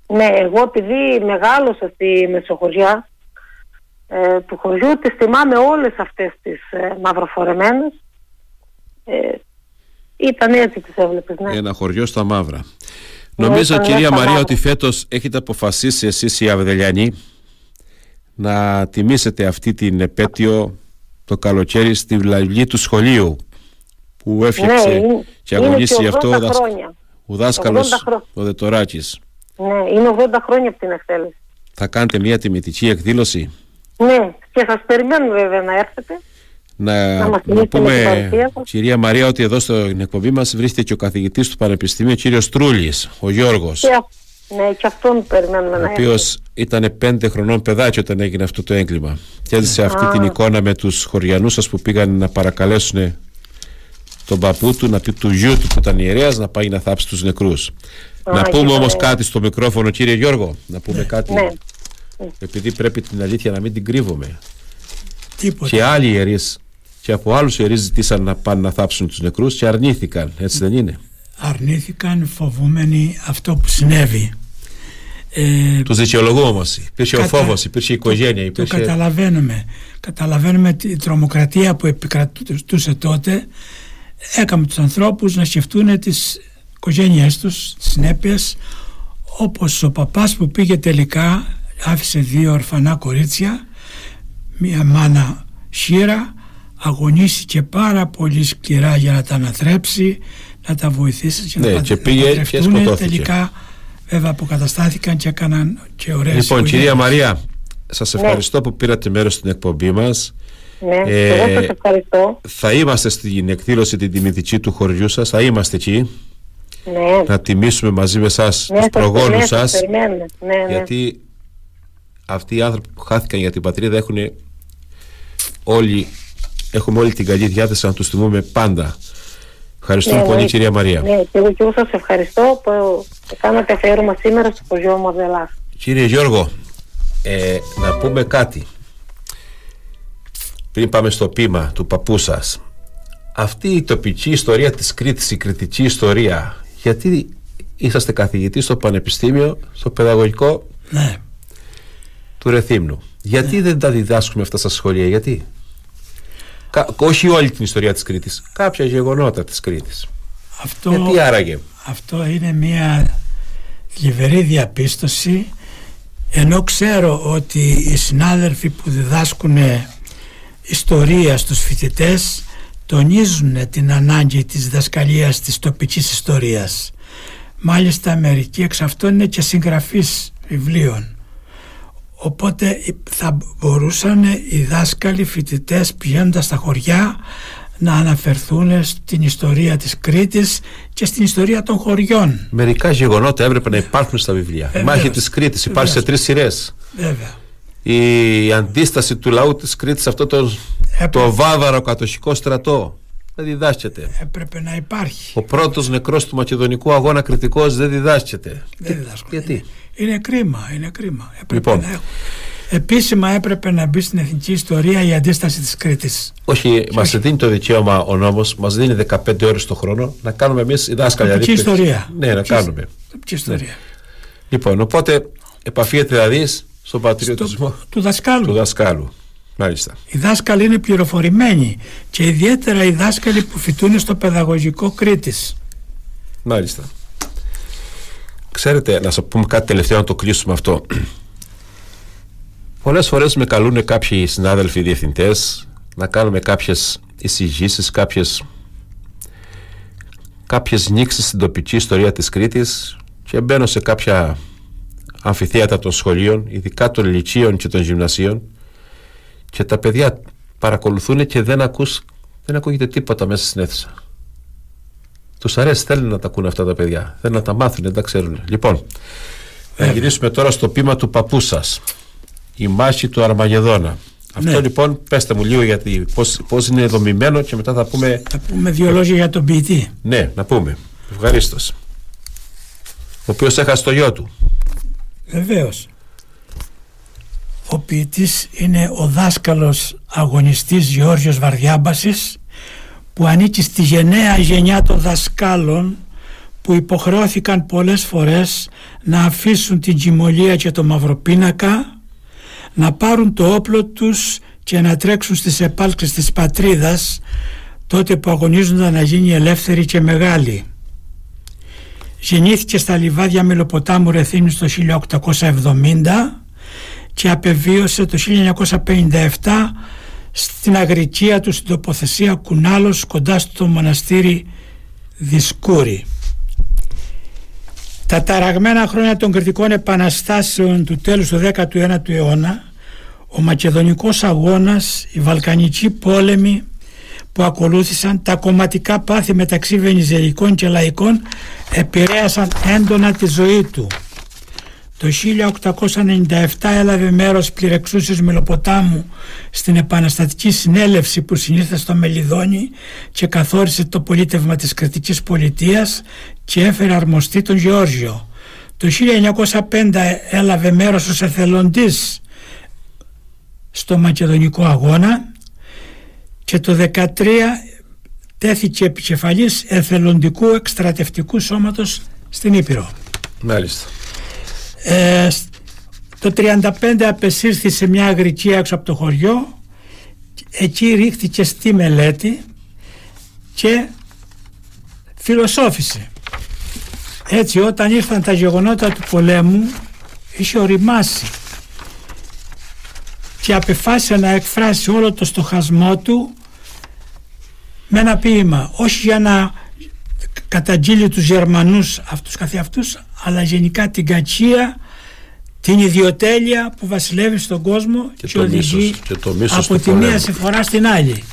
Ναι, εγώ επειδή μεγάλωσα στη Μεσοχωριά ε, του χωριού, τις θυμάμαι όλες αυτές τις ε, μαυροφορεμένες. Ε, ήταν έτσι τις έβλεπες, ναι. Ένα χωριό στα μαύρα. Νομίζω ήταν κυρία στα Μαρία μαύρα. ότι φέτος έχετε αποφασίσει εσείς οι Αβδελιανοί να τιμήσετε αυτή την επέτειο το καλοκαίρι στη βλαγή του σχολείου που έφτιαξε Ναι, είναι- και είναι αγωνίσει και γι' αυτό ο, 80 δασ- χρόνια. ο δάσκαλος 80 χρόνια. ο Δετοράκης. Ναι, είναι 80 χρόνια από την εκτέλεση. Θα κάνετε μια τιμητική εκδήλωση; Ναι, και σας περιμένω βέβαια να έρθετε. να, Να μας να θυμίσετε με την πούμε παρουσία σας. κυρία Μαρία ότι εδώ στην εκπομπή μας βρίσκεται και ο καθηγητής του Πανεπιστημίου ο κύριος Τρούλης, ο Γιώργος Και, α- ναι, και αυτόν περιμένουμε ο να έρθετε. οποίος ήταν πέντε χρονών παιδάκι όταν έγινε αυτό το έγκλημα. Και έζησε αυτή την εικόνα με τους χωριανούς σας που πήγαν να παρακαλέσουν τον παππού του, να πει του γιού του που ήταν ιερέας, να πάει να θάψει τους νεκρούς. Να και πούμε όμως ωραία. κάτι στο μικρόφωνο, κύριε Γιώργο. Να πούμε κάτι. Ναι. Επειδή πρέπει την αλήθεια να μην την κρύβουμε. Τίποτα. Και άλλοι ιερείς και από άλλους ιερείς ζητήσαν να πάνε να θάψουν τους νεκρούς και αρνήθηκαν. Έτσι δεν είναι. Αρνήθηκαν φοβούμενοι αυτό που συνέβη. Ε, Τους δικαιολογούμε όμως. Υπήρχε ο Κατα- φόβος, υπήρχε η οικογένεια. Το Υπήρχε... καταλαβαίνουμε. Καταλαβαίνουμε τη τρομοκρατία που επικρατούσε τότε έκαμε τους ανθρώπους να σκεφτούν τις οικογένειές τους, τις συνέπειες όπως ο παπάς που πήγε τελικά άφησε δύο ορφανά κορίτσια μία μάνα χείρα αγωνίστηκε πάρα πολύ σκληρά για να τα αναθρέψει να τα βοηθήσεις και Ναι, να, και τα- πήγε να τα και παντρευτούν. σκοτώθηκε. τελικά βέβαια αποκαταστάθηκαν και έκαναν και ωραίες Λοιπόν, οικογένειες. κυρία Μαρία, σας ευχαριστώ που πήρατε μέρος στην εκπομπή μας. Ναι, Ε, εγώ σας ευχαριστώ. Θα είμαστε στην εκδήλωση την τιμητική του χωριού σας, θα είμαστε εκεί Ναι, να τιμήσουμε μαζί με εσάς ναι, τους σας- προγόνους ναι, σας περιμένουμε. Ναι, ναι. γιατί αυτοί οι άνθρωποι που χάθηκαν για την πατρίδα έχουν όλοι, έχουμε όλη την καλή διάθεση να τους τιμούμε πάντα. Ευχαριστούμε Ναι, πολύ ναι. κυρία Μαρία. Ναι, και εγώ και εγώ σας ευχαριστώ που κάνατε αφιέρωμα σήμερα στο χωριό μου Αρδελάς. Κύριε Γιώργο, ε, να πούμε κάτι. Πριν πάμε στο πείμα του παππού σας. Αυτή η τοπική ιστορία της Κρήτης, η κριτική ιστορία, γιατί είσαστε καθηγητής στο Πανεπιστήμιο, στο παιδαγωγικό Ναι. του Ρεθύμνου. Γιατί δεν τα διδάσκουμε αυτά στα σχολεία, γιατί; Κα, όχι όλη την ιστορία της Κρήτης, κάποια γεγονότα της Κρήτης. Αυτό, Γιατί άραγε; αυτό είναι μια θλιβερή διαπίστωση ενώ ξέρω ότι οι συνάδελφοι που διδάσκουν ιστορία στους φοιτητές τονίζουν την ανάγκη της διδασκαλίας της τοπικής ιστορίας. Μάλιστα μερικοί εξ αυτών είναι και συγγραφείς βιβλίων. Οπότε θα μπορούσαν οι δάσκαλοι φοιτητές πηγαίνοντας στα χωριά να αναφερθούν στην ιστορία της Κρήτης και στην ιστορία των χωριών. Μερικά γεγονότα έπρεπε να υπάρχουν στα βιβλία. Η Βεβαίως. μάχη της Κρήτης υπάρχει σε τρεις σειρές. Βέβαια. η αντίσταση του λαού της Κρήτης σε αυτό το, Έπρεπε, το βάβαρο κατοχικό στρατό δεν διδάσκεται. έπρεπε να υπάρχει. Ο πρώτος νεκρός του μακεδονικού αγώνα κριτικός δεν διδάσκεται. Δεν διδάσκονται. Γιατί; Είναι κρίμα, είναι κρίμα. Έπρεπε Λοιπόν. να έχω. Επίσημα έπρεπε να μπει στην εθνική ιστορία η αντίσταση της Κρήτης. Όχι, μας δίνει το δικαίωμα ο νόμος, μας δίνει 15 ώρες το χρόνο να κάνουμε εμείς οι δάσκαλοι. Τοπική δηλαδή, ιστορία. Ναι, να Τοπική- κάνουμε. Τοπική ιστορία. Λοιπόν, οπότε επαφίεται δηλαδή στον πατριωτισμό Το, του δασκάλου. του δασκάλου. Μάλιστα. Οι δάσκαλοι είναι πληροφορημένοι και ιδιαίτερα οι δάσκαλοι που φοιτούν στο παιδαγωγικό Κρήτης. Μάλιστα. Ξέρετε, να σας πούμε κάτι τελευταίο να το κλείσουμε αυτό. Πολλές φορές με καλούν κάποιοι συνάδελφοι διευθυντές να κάνουμε κάποιες εισηγήσεις, κάποιες, κάποιες νήξεις στην τοπική ιστορία της Κρήτης και μπαίνω σε κάποια αμφιθέατα των σχολείων, ειδικά των λυκείων και των γυμνασίων και τα παιδιά παρακολουθούν και δεν, ακούς, δεν ακούγεται τίποτα μέσα στην αίθουσα. Τους αρέσει, θέλουν να τα ακούνε αυτά τα παιδιά. Θέλουν να τα μάθουν, δεν τα ξέρουν. Λοιπόν, να γυρίσουμε τώρα στο πείμα του παππού σας. Η μάχη του Αρμαγεδόνα. Αυτό Ναι. λοιπόν, πέστε μου λίγο γιατί πώς, πώς είναι δομημένο και μετά θα πούμε. Θα πούμε δύο λόγια για τον ποιητή. Ναι, να πούμε. Ευχαρίστως. Ο οποίος έχασε το γιο του. Βεβαίως. Ο ποιητής είναι ο δάσκαλος αγωνιστής Γεώργιος Βαρδιάμπασης που ανήκει στη γενναία γενιά των δασκάλων που υποχρεώθηκαν πολλές φορές να αφήσουν την κοιμωλία και το μαυροπίνακα να πάρουν το όπλο τους και να τρέξουν στις επάλξεις της πατρίδας τότε που αγωνίζονταν να γίνει ελεύθερη και μεγάλη. Γεννήθηκε στα λιβάδια Μελοποτάμου Ρεθύμνης το 1870 και απεβίωσε το 1957 στην αγρικία του στην τοποθεσία Κουνάλος κοντά στο μοναστήρι Δισκούρη. Τα ταραγμένα χρόνια των κριτικών επαναστάσεων του τέλους του 19ου αιώνα ο Μακεδονικός αγώνας, οι Βαλκανικοί πόλεμοι που ακολούθησαν, τα κομματικά πάθη μεταξύ βενιζελικών και λαϊκών επηρέασαν έντονα τη ζωή του. Το 1897 έλαβε μέρος πληρεξούσιος Μελοποτάμου στην επαναστατική συνέλευση που συνήθισε στο Μελιδόνι και καθόρισε το πολίτευμα της κρατικής πολιτείας και έφερε αρμοστή τον Γεώργιο. Το 1905 έλαβε μέρος ως εθελοντής στο Μακεδονικό Αγώνα και το 2013 τέθηκε επικεφαλής εθελοντικού εκστρατευτικού σώματος στην Ήπειρο. Μάλιστα. Ε, το 35 απεσύρθη σε μια αγρική έξω από το χωριό. Εκεί ρίχτηκε στη μελέτη και φιλοσόφησε. Έτσι όταν ήρθαν τα γεγονότα του πολέμου είχε οριμάσει και απεφάσισε να εκφράσει όλο το στοχασμό του με ένα ποίημα όχι για να καταγγείλει τους Γερμανούς αυτούς καθεαυτούς αλλά γενικά την κατσία την ιδιοτέλεια που βασιλεύει στον κόσμο και, και οδηγεί από τη μία φορά στην άλλη.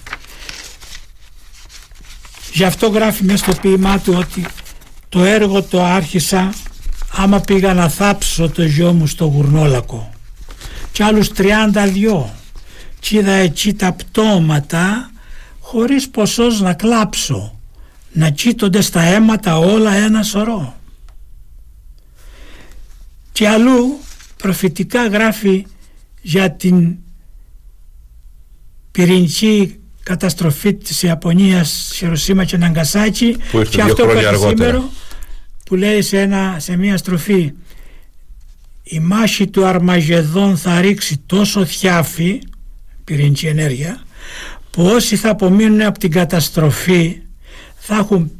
Γι' αυτό γράφει μέσα στο ποίημά του ότι το έργο το άρχισα άμα πήγα να θάψω το γιο μου στο γουρνόλακο. Και άλλους 32 και είδα εκεί τα πτώματα χωρίς ποσός να κλάψω να κοίτονται στα αίματα όλα ένα σωρό. Και αλλού προφητικά γράφει για την πυρηνική καταστροφή της Ιαπωνίας Χειροσύμα και Ναγκασάκη και αυτό που σήμερα που λέει σε, ένα, σε μια στροφή η μάχη του Αρμαγεδόν θα ρίξει τόσο θιάφη πυρηνική ενέργεια που όσοι θα απομείνουν από την καταστροφή θα έχουν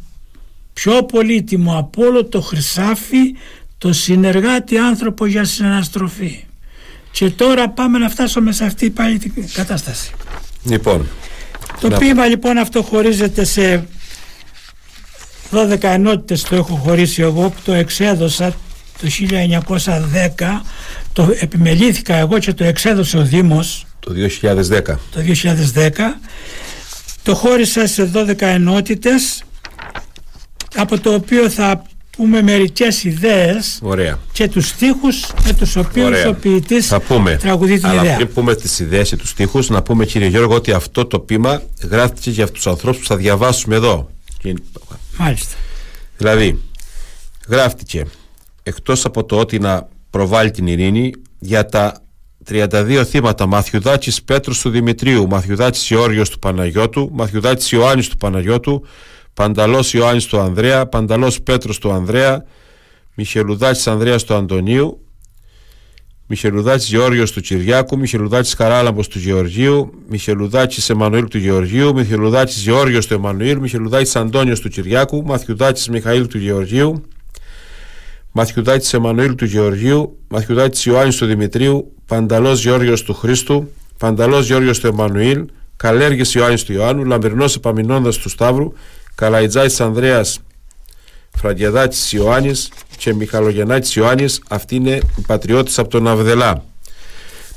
πιο πολύτιμο από όλο το χρυσάφι το συνεργάτη άνθρωπο για συναναστροφή. Και τώρα πάμε να φτάσουμε σε αυτή πάλι την κατάσταση. Λοιπόν. Το να... ποίημα λοιπόν αυτό χωρίζεται σε 12 ενότητες το έχω χωρίσει εγώ που το εξέδωσα το 1910 το επιμελήθηκα εγώ και το εξέδωσε ο Δήμος το 2010 το 2010 το χώρισα σε 12 ενότητες από το οποίο θα πούμε μερικές ιδέες Ωραία. και τους στίχους με τους οποίους Ωραία. ο ποιητής θα πούμε, τραγουδεί την αλλά ιδέα. πριν πούμε τις ιδέες και τους στίχους να πούμε κύριε Γιώργο ότι αυτό το πείμα γράφτηκε για τους ανθρώπους που θα διαβάσουμε εδώ. Μάλιστα. Δηλαδή γράφτηκε εκτός από το ότι να προβάλλει την ειρήνη για τα 32 θύματα Μαθιουδάκης Πέτρος του Δημητρίου, Μαθιουδάκης Ιώργιος του Παναγιώτου, Μαθιουδάκης Ιωάννης του Παναγιώτου, Πανταλός Ιωάννης του Ανδρέα, Πανταλός Πέτρος του Ανδρέα, Μιχελουδάκης Ανδρέας του Αντωνίου, Μιχελουδάκης Γεώργιος του Κυριάκου, Μιχελουδάκης Καράλαμπος του Γεωργίου, Μιχελουδάκης Εμμανουήλ του Γεωργίου, Μιχελουδάκης Γεώργιος του Εμμανουήλ, Μιχελουδάκης Αντώνιος του Κυριάκου, Μαθιουδάκης Μιχαήλ του Γεωργίου, Μαθιουδάκης Εμμανουήλ του Γεωργίου, Μαθιουδάκης Ιωάννης του Δημητρίου, Πανταλός Γεώργιος του Χρήστου, Πανταλός Γεώργιος του Εμμανουήλ, Καλέργης Ιωάννης του Ιωάννου, Λαμπερνός Επαμεινώντας του Σταύρου, Καλαϊτζάης Ανδρέας Φραγκεδάτης Ιωάννης και Μιχαλογεννάτης Ιωάννης αυτοί είναι οι πατριώτες από τον Αβδελά.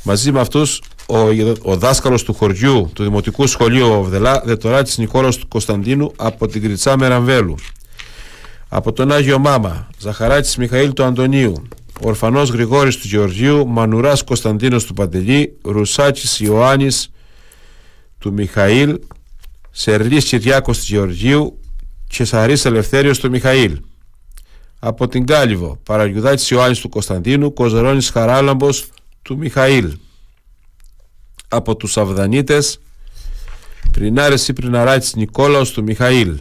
Μαζί με αυτούς ο, ο δάσκαλος του χωριού του Δημοτικού Σχολείου Αβδελά Δετοράτης Νικόλαος του Κωνσταντίνου από την Κριτσά Μεραμβέλου από τον Άγιο Μάμα Ζαχαράτης Μιχαήλ του Αντωνίου Ορφανός Γρηγόρης του Γεωργίου Μανουράς Κωνσταντίνος του Παντελή Ρουσάκης Ιωάννης του Μιχαήλ Σερλής Κυριάκος του Γεωργίου και Σαρής Ελευθέριος του Μιχαήλ. Από την Κάλυβο, Παραγιουδάτης Ιωάννης του Κωνσταντίνου, Κοζερώνης Χαράλαμπος του Μιχαήλ. από τους Αυδανίτες Πρινάρες ή Πριναράτης Νικόλαος του Μιχαήλ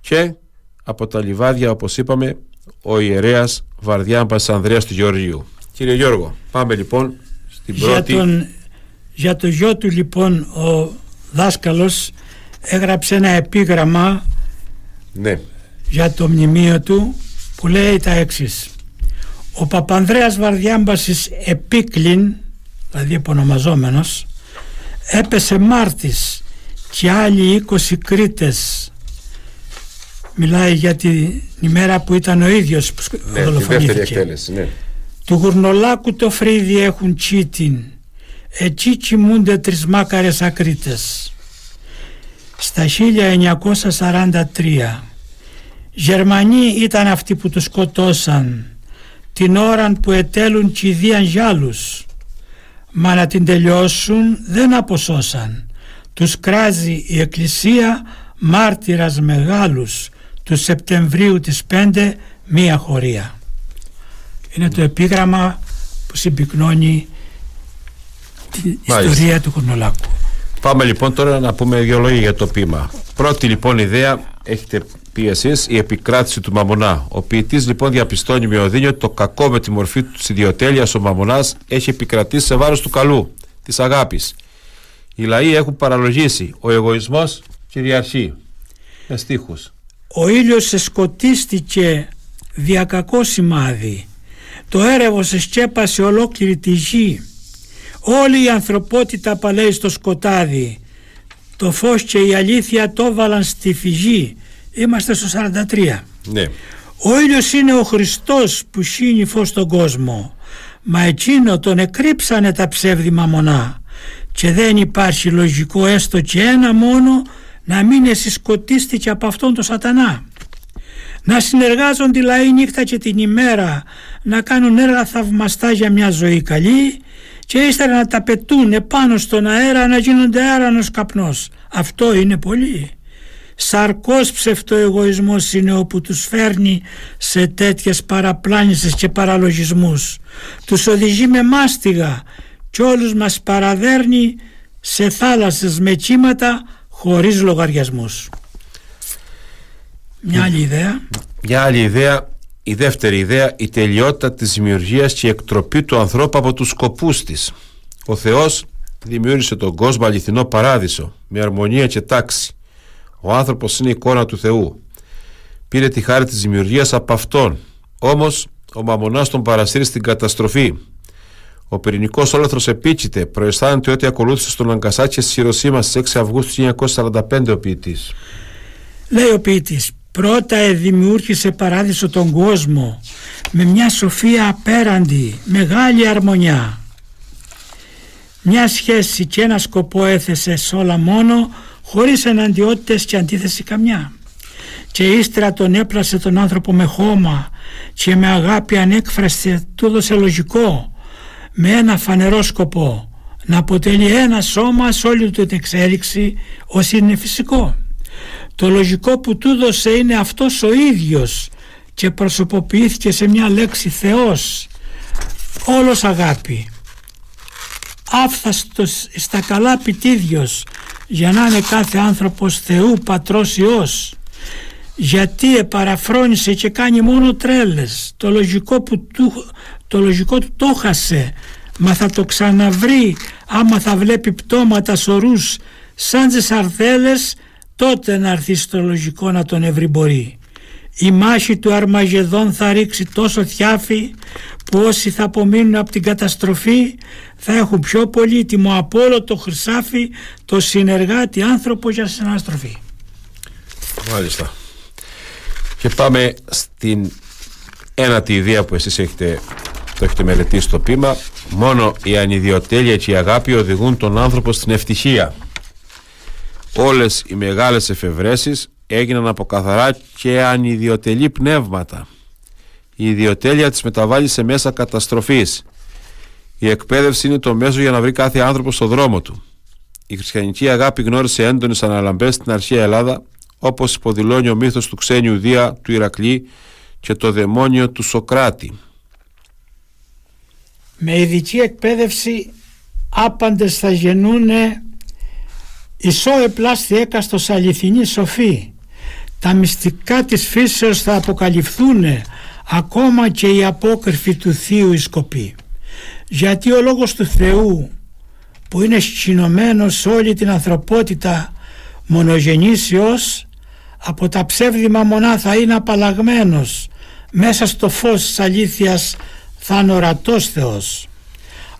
και από τα λιβάδια όπως είπαμε ο ιερέας Βαρδιάμπας Ανδρέας του Γεωργίου. Κύριε Γιώργο, πάμε λοιπόν στην πρώτη... Για, τον, για το γιο του λοιπόν ο δάσκαλος έγραψε ένα επίγραμμα ναι. για το μνημείο του που λέει τα εξής ο Παπανδρέας Βαρδιάμπασης επίκλην δηλαδή επωνομαζόμενος έπεσε Μάρτης και άλλοι 20 Κρήτες μιλάει για την ημέρα που ήταν ο ίδιος που ναι, δολοφονήθηκε. ναι. του Γουρνολάκου το φρύδι έχουν τσίτιν. Εκεί κοιμούνται τρεις μάκαρες ακρίτες. Στα 1943 Γερμανοί ήταν αυτοί που τους σκοτώσαν την ώρα που ετέλουν κηδείαν γιάλους μα να την τελειώσουν δεν αποσώσαν. Τους κράζει η Εκκλησία μάρτυρας μεγάλους του Σεπτεμβρίου της 5 μία χωρία είναι το επίγραμμα που συμπυκνώνει την ιστορία του Κορνολάκου Πάμε λοιπόν τώρα να πούμε δύο λόγια για το πείμα. Πρώτη λοιπόν ιδέα έχετε πει εσείς, η επικράτηση του Μαμονά. Ο ποιητής λοιπόν διαπιστώνει με οδύνη ότι το κακό με τη μορφή του ιδιοτέλειας ο Μαμονά έχει επικρατήσει σε βάρος του καλού, της αγάπης. Οι λαοί έχουν παραλογίσει. Ο εγωισμός κυριαρχεί. Με στίχους. Ο ήλιος σκοτίστηκε δια κακό σημάδι. Το έρευος εσκέπασε ολόκληρη τη γη Όλη η ανθρωπότητα παλέει στο σκοτάδι. Το φως και η αλήθεια το έβαλαν στη φυγή. Είμαστε στο 43. Ναι. Ο ήλιος είναι ο Χριστός που σύνει φως στον κόσμο. Μα εκείνο τον εκρύψανε τα ψεύδημα μονά. Και δεν υπάρχει λογικό έστω και ένα μόνο να μην εσυσκοτίστηκε από αυτόν τον σατανά. Να συνεργάζονται οι λαοί νύχτα και την ημέρα, να κάνουν έργα θαυμαστά για μια ζωή καλή και ύστερα να τα πετούν επάνω στον αέρα να γίνονται άρανος καπνός. Αυτό είναι πολύ. Σαρκός ψευτοεγωισμός είναι όπου τους φέρνει σε τέτοιες παραπλάνησες και παραλογισμούς. Τους οδηγεί με μάστιγα και όλους μας παραδέρνει σε θάλασσες με κύματα χωρίς λογαριασμούς. Μια άλλη ιδέα. Μια άλλη ιδέα η δεύτερη ιδέα, η τελειότητα της δημιουργίας και η εκτροπή του ανθρώπου από τους σκοπούς της. Ο Θεός δημιούργησε τον κόσμο αληθινό παράδεισο, με αρμονία και τάξη. Ο άνθρωπος είναι η εικόνα του Θεού. Πήρε τη χάρη της δημιουργίας από Αυτόν. Όμως, ο μαμονάς τον παρασύρει στην καταστροφή. Ο πυρηνικός όλεθρος επίκειται, προαισθάνεται ότι ακολούθησε στον Αγκασάκη στη Χειροσύμα στις 6 Αυγούστου 1945 ο ποιητής. Λέει ο ποιητής, πρώτα δημιούργησε παράδεισο τον κόσμο με μια σοφία απέραντη, μεγάλη αρμονιά. Μια σχέση και ένα σκοπό έθεσε σε όλα μόνο χωρίς εναντιότητες και αντίθεση καμιά. Και ύστερα τον έπλασε τον άνθρωπο με χώμα και με αγάπη ανέκφραστη του έδωσε λογικό με ένα φανερό σκοπό να αποτελεί ένα σώμα σε όλη του την εξέλιξη ως είναι φυσικό. Το λογικό που του δώσε είναι αυτός ο ίδιος και προσωποποιήθηκε σε μια λέξη Θεός όλος αγάπη. Άφθαστος στα καλά πιτίδιος για να είναι κάθε άνθρωπος Θεού Πατρός Υιός. Γιατί επαραφρόνησε και κάνει μόνο τρέλες. Το λογικό, που του, το λογικό του το χασε μα θα το ξαναβρει άμα θα βλέπει πτώματα σωρούς σαν τις αρθέλες τότε να έρθει στο λογικό να τον ευρυμπορεί. Η μάχη του Αρμαγεδόν θα ρίξει τόσο θιάφη που όσοι θα απομείνουν από την καταστροφή θα έχουν πιο πολύτιμο από όλο το χρυσάφι το συνεργάτη άνθρωπο για συναστροφή. Μάλιστα. Και πάμε στην ένατη ιδέα που εσείς έχετε, το έχετε μελετήσει στο πείμα. Μόνο η ανιδιοτέλεια και η αγάπη οδηγούν τον άνθρωπο στην ευτυχία. Όλες οι μεγάλες εφευρέσεις έγιναν από καθαρά και ανιδιοτελή πνεύματα. Η ιδιοτέλεια τις μεταβάλλει σε μέσα καταστροφής. Η εκπαίδευση είναι το μέσο για να βρει κάθε άνθρωπο στο δρόμο του. Η χριστιανική αγάπη γνώρισε έντονες αναλαμπές στην αρχαία Ελλάδα, όπως υποδηλώνει ο μύθος του ξένιου Δία του Ηρακλή και το δαιμόνιο του Σοκράτη. Με ειδική εκπαίδευση άπαντες θα γεννούνε ισό επλάστη έκαστος αληθινή σοφή. Τα μυστικά της φύσεως θα αποκαλυφθούν ακόμα και η απόκρυφη του Θείου η σκοπή γιατί ο λόγος του Θεού που είναι σκηνωμένος σε όλη την ανθρωπότητα μονογενήσιος από τα ψεύδημα μονά θα είναι απαλλαγμένος μέσα στο φως της αλήθειας θα είναι ορατός Θεός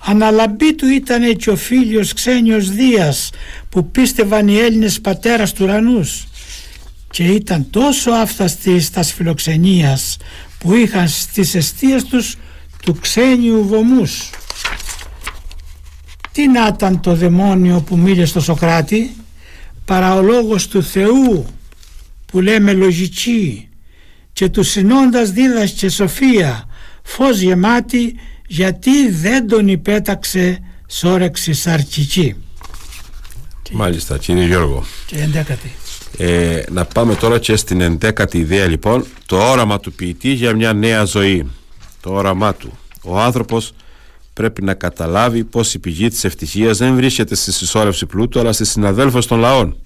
αναλαμπή του ήταν και ο φίλιος Ξένιος Δίας που πίστευαν οι Έλληνες πατέρας του ουρανούς και ήταν τόσο άφθαστοι στα φιλοξενίας που είχαν στις αιστείες τους του ξένιου βωμούς. Τι να ήταν το δαιμόνιο που μίλησε στο Σοκράτη; Παρά ο λόγος του Θεού που λέμε λογική και του συνώντας δίδασκε σοφία φως γεμάτη γιατί δεν τον υπέταξε σ' όρεξη σαρκική. Μάλιστα κύριε Γιώργο. Και εντέκατη. Ε, να πάμε τώρα και στην εντέκατη ιδέα λοιπόν το όραμα του ποιητή για μια νέα ζωή το όραμά του ο άνθρωπος πρέπει να καταλάβει πως η πηγή της ευτυχίας δεν βρίσκεται στη συσσόρευση πλούτου αλλά στη συναδέλφωση των λαών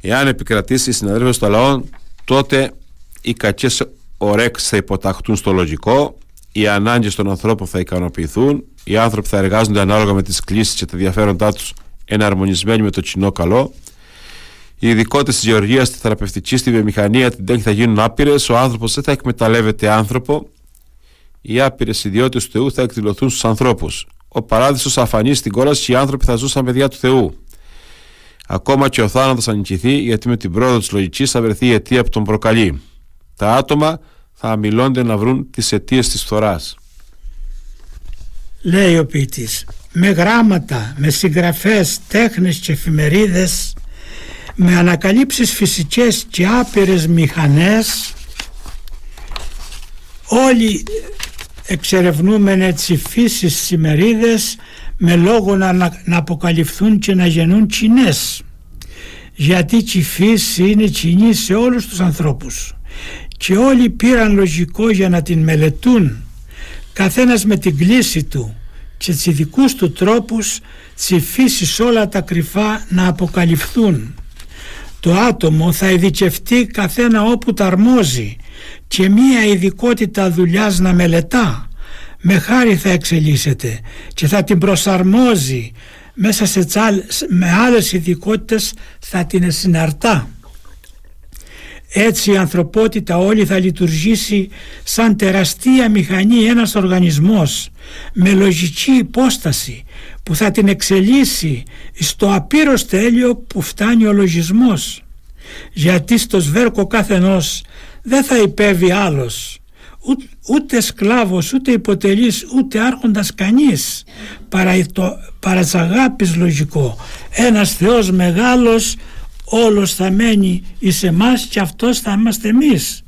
εάν επικρατήσει η συναδέλφωση των λαών τότε οι κακές ορέξεις θα υποταχτούν στο λογικό οι ανάγκες των ανθρώπων θα ικανοποιηθούν οι άνθρωποι θα εργάζονται ανάλογα με τις κλήσεις και τα ενδιαφέροντά τους εναρμονισμένοι με το κοινό καλό οι ειδικότητες της γεωργίας, της θεραπευτικής, στη βιομηχανία, την τέχνη θα γίνουν άπειρες. Ο άνθρωπος δεν θα εκμεταλλεύεται άνθρωπο. Οι άπειρες ιδιότητες του Θεού θα εκδηλωθούν στους ανθρώπους. Ο παράδεισος θα αφανεί στην κόλαση και οι άνθρωποι θα ζουν σαν παιδιά του Θεού. Ακόμα και ο θάνατος θα νικηθεί, γιατί με την πρόοδο της λογικής θα βρεθεί η αιτία που τον προκαλεί. Τα άτομα θα αμιλώνται να βρουν τις αιτίες της φθοράς. Λέει ο ποιητής, με γράμματα, με συγγραφές, τέχνες και εφημερίδες με ανακαλύψεις φυσικές και άπειρες μηχανές όλοι εξερευνούμε έτσι φύσεις σημερίδες με λόγο να, να αποκαλυφθούν και να γεννούν κοινές γιατί η φύση είναι κοινή σε όλους τους ανθρώπους και όλοι πήραν λογικό για να την μελετούν. Καθένας με την κλίση του και τις δικούς του τρόπους τσι όλα τα κρυφά να αποκαλυφθούν. Το άτομο θα ειδικευτεί καθένα όπου τα αρμόζει και μία ειδικότητα δουλειάς να μελετά. Με χάρη θα εξελίσσεται και θα την προσαρμόζει. Μέσα σε τσάλ, με άλλες ειδικότητες θα την συναρτά. Έτσι η ανθρωπότητα όλη θα λειτουργήσει σαν τεραστία μηχανή ένας οργανισμός με λογική υπόσταση που θα την εξελίσσει στο απείρως τέλειο που φτάνει ο λογισμός. Γιατί στο σβέρκο καθενός δεν θα υπέβει άλλος ούτε, ούτε σκλάβος, ούτε υποτελής, ούτε άρχοντας κανείς. Παρά, το, παρά αγάπης λογικό ένας Θεός μεγάλος όλος θα μένει εις εμάς και αυτός θα είμαστε εμείς.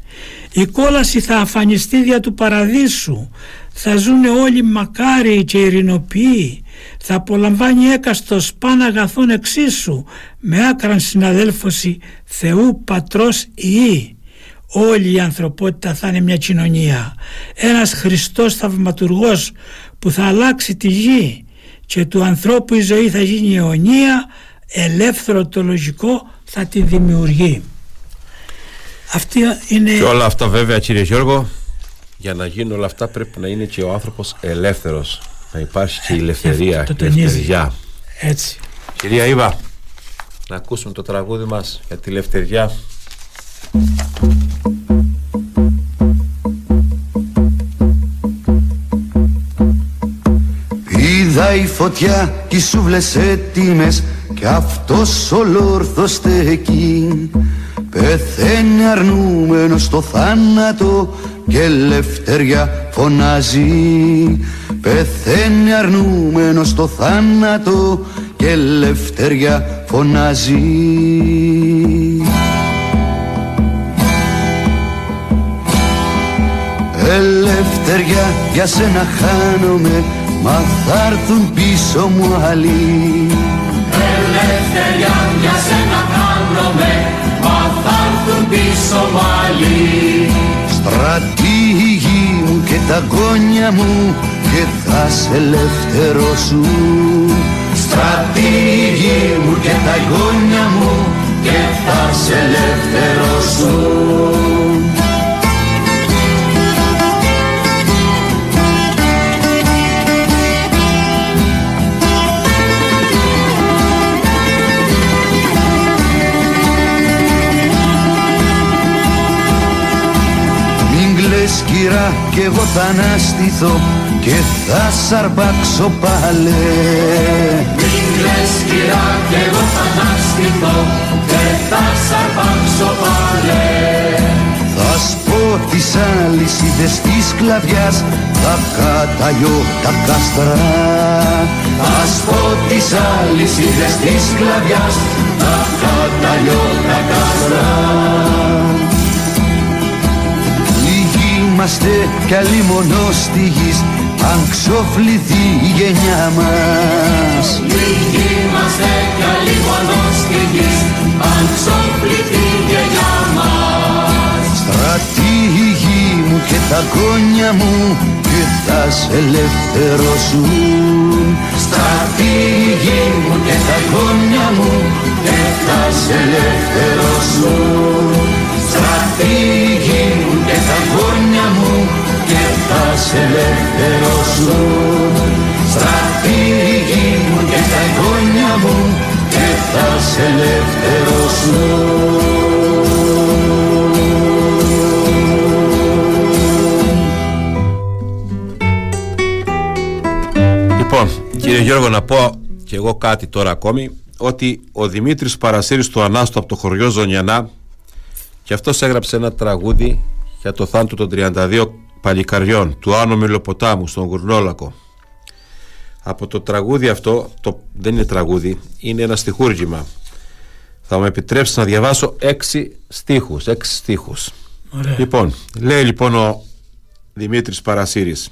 Η κόλαση θα αφανιστεί δια του παραδείσου. Θα ζουν όλοι μακάριοι και ειρηνοποιοί. Θα απολαμβάνει έκαστος παν αγαθών εξίσου. Με άκραν συναδέλφωση Θεού Πατρός Ιη όλη η ανθρωπότητα θα είναι μια κοινωνία. Ένας Χριστός θαυματουργός που θα αλλάξει τη γη. Και του ανθρώπου η ζωή θα γίνει αιωνία ελεύθερο το λογικό θα τη δημιουργεί. Αυτή είναι... Και όλα αυτά βέβαια κύριε Γιώργο για να γίνουν όλα αυτά πρέπει να είναι και ο άνθρωπος ελεύθερος. Να υπάρχει και η ελευθερία και η ελευθεριά. Έτσι. Κυρία Ήβα να ακούσουμε το τραγούδι μας για τη ελευθεριά. Είδα η φωτιά κι σούβλες έτοιμες κι αυτός ολόρθος στεκεί Πεθαίνει αρνούμενος στο θάνατο και ελευθεριά φωνάζει. Πεθαίνει αρνούμενος στο θάνατο και ελευθεριά φωνάζει. Ελευθεριά για σένα χάνομαι μα θα έρθουν πίσω μου άλλοι Ελευθεριά για σένα χάνομαι μα θα έρθουν πίσω μου άλλοι Στρατήγοι μου και τα γόνια μου και θα σε ελευθερώσουν Στρατηγοί μου και τα γόνια μου και θα σε ελευθερώσουν Μην κλαις κυρά κι εγώ θα αναστηθώ και θα σ' αρπάξω πάλι. Μην κλαις κυρά κι εγώ θα αναστηθώ και θα σ' αρπάξω πάλι. Θα σπώ τις αλυσίδες της σκλαβιάς Θα καταγιώ τα κάστρα. Θα σπώ τις αλυσίδες της σκλαβιάς Θα καταλιώ τα κάστρα. Λίγοι είμαστε κι άλλοι μόνο στη γης Αν ξοφληθεί η γενιά μας. Λίγοι είμαστε κι άλλοι μόνο στη γης Αν ξοπληθεί η γενιά μας. Στρατηγοί μου και τα γόνια μου Και θα σε ελευθερώσουν Στρατηγοί μου και τα γόνια μου Και θα σε ελευθερώσουν Στρατηγοί μου και τα γόνια μου Και θα σε ελευθερώσουν. Στρατηγοί μου και τα γόνια μου Και θα σε ελευθερώσουν. Λοιπόν, κύριε Γιώργο, να πω και εγώ κάτι τώρα ακόμη ότι ο Δημήτρης Παρασύρης του Ανάστο από το χωριό Ζωνιανά και αυτός έγραψε ένα τραγούδι για το θάνατο των 32 παλικαριών του Άνω Μιλοποτάμου στον Γουρνόλακο. Από το τραγούδι αυτό, το, δεν είναι τραγούδι, είναι ένα στιχούργημα. Θα μου επιτρέψεις να διαβάσω έξι στίχους, έξι στίχους. Ωραία. Λοιπόν, λέει λοιπόν ο Δημήτρης Παρασύρης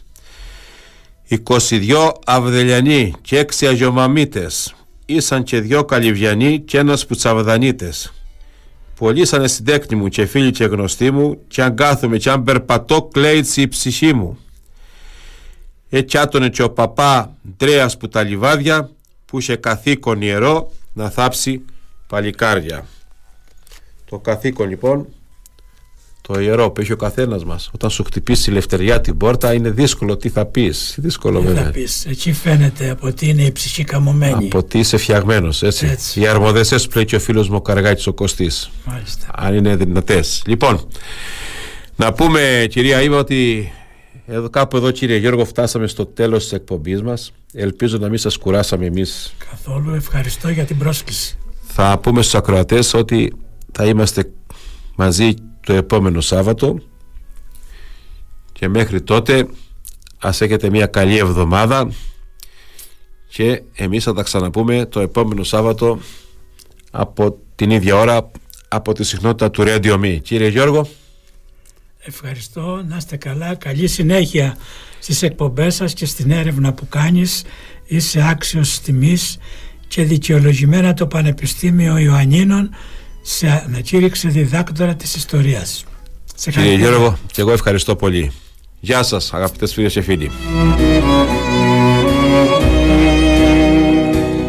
22 Αβδελιανοί και έξι Αγιομαμίτες ήσαν και δυο Καλυβιανοί και ένας Πουτσαβδανίτες Πολύσανε στην τέκνη μου και φίλοι και γνωστοί μου και αν κάθομαι και αν περπατώ κλαίτσι η ψυχή μου. Έτσι άτονε και ο παπά Ντρέας που τα λιβάδια που είχε καθήκον ιερό να θάψει παλικάρια. Το καθήκον λοιπόν το ιερό που έχει ο καθένας μας. Όταν σου χτυπήσει η λευτεριά την πόρτα, είναι δύσκολο τι θα πεις; Δύσκολο Τι βέβαια. θα πεις, εκεί φαίνεται από ότι είναι η ψυχή καμωμένη. Από τι είσαι φτιαγμένος, έτσι. Έτσι. Οι αρμοδεσίε που λέει και ο φίλος μου ο Καραγάκη ο Κωστής. Μάλιστα. Αν είναι δυνατές. Λοιπόν, να πούμε, κυρία Ήβα, ότι εδώ, κάπου εδώ, κύριε Γιώργο, φτάσαμε στο τέλος της εκπομπής μας. Ελπίζω να μην σας κουράσαμε εμείς. Καθόλου ευχαριστώ για την πρόσκληση. Θα πούμε στους ακροατές ότι θα είμαστε μαζί το επόμενο Σάββατο. Και μέχρι τότε ας έχετε μια καλή εβδομάδα και εμείς θα τα ξαναπούμε το επόμενο Σάββατο από την ίδια ώρα από τη συχνότητα του Radio Me. Κύριε Γιώργο, Ευχαριστώ, να είστε καλά, καλή συνέχεια στις εκπομπές σας και στην έρευνα που κάνεις. Είσαι άξιος τιμής και δικαιολογημένα το Πανεπιστήμιο Ιωαννίνων σε ανακήρυξε διδάκτορα της ιστορίας. Σε κύριε χαρακτήρα. Γιώργο, και εγώ ευχαριστώ πολύ. Γεια σας αγαπητές φίλες και φίλοι.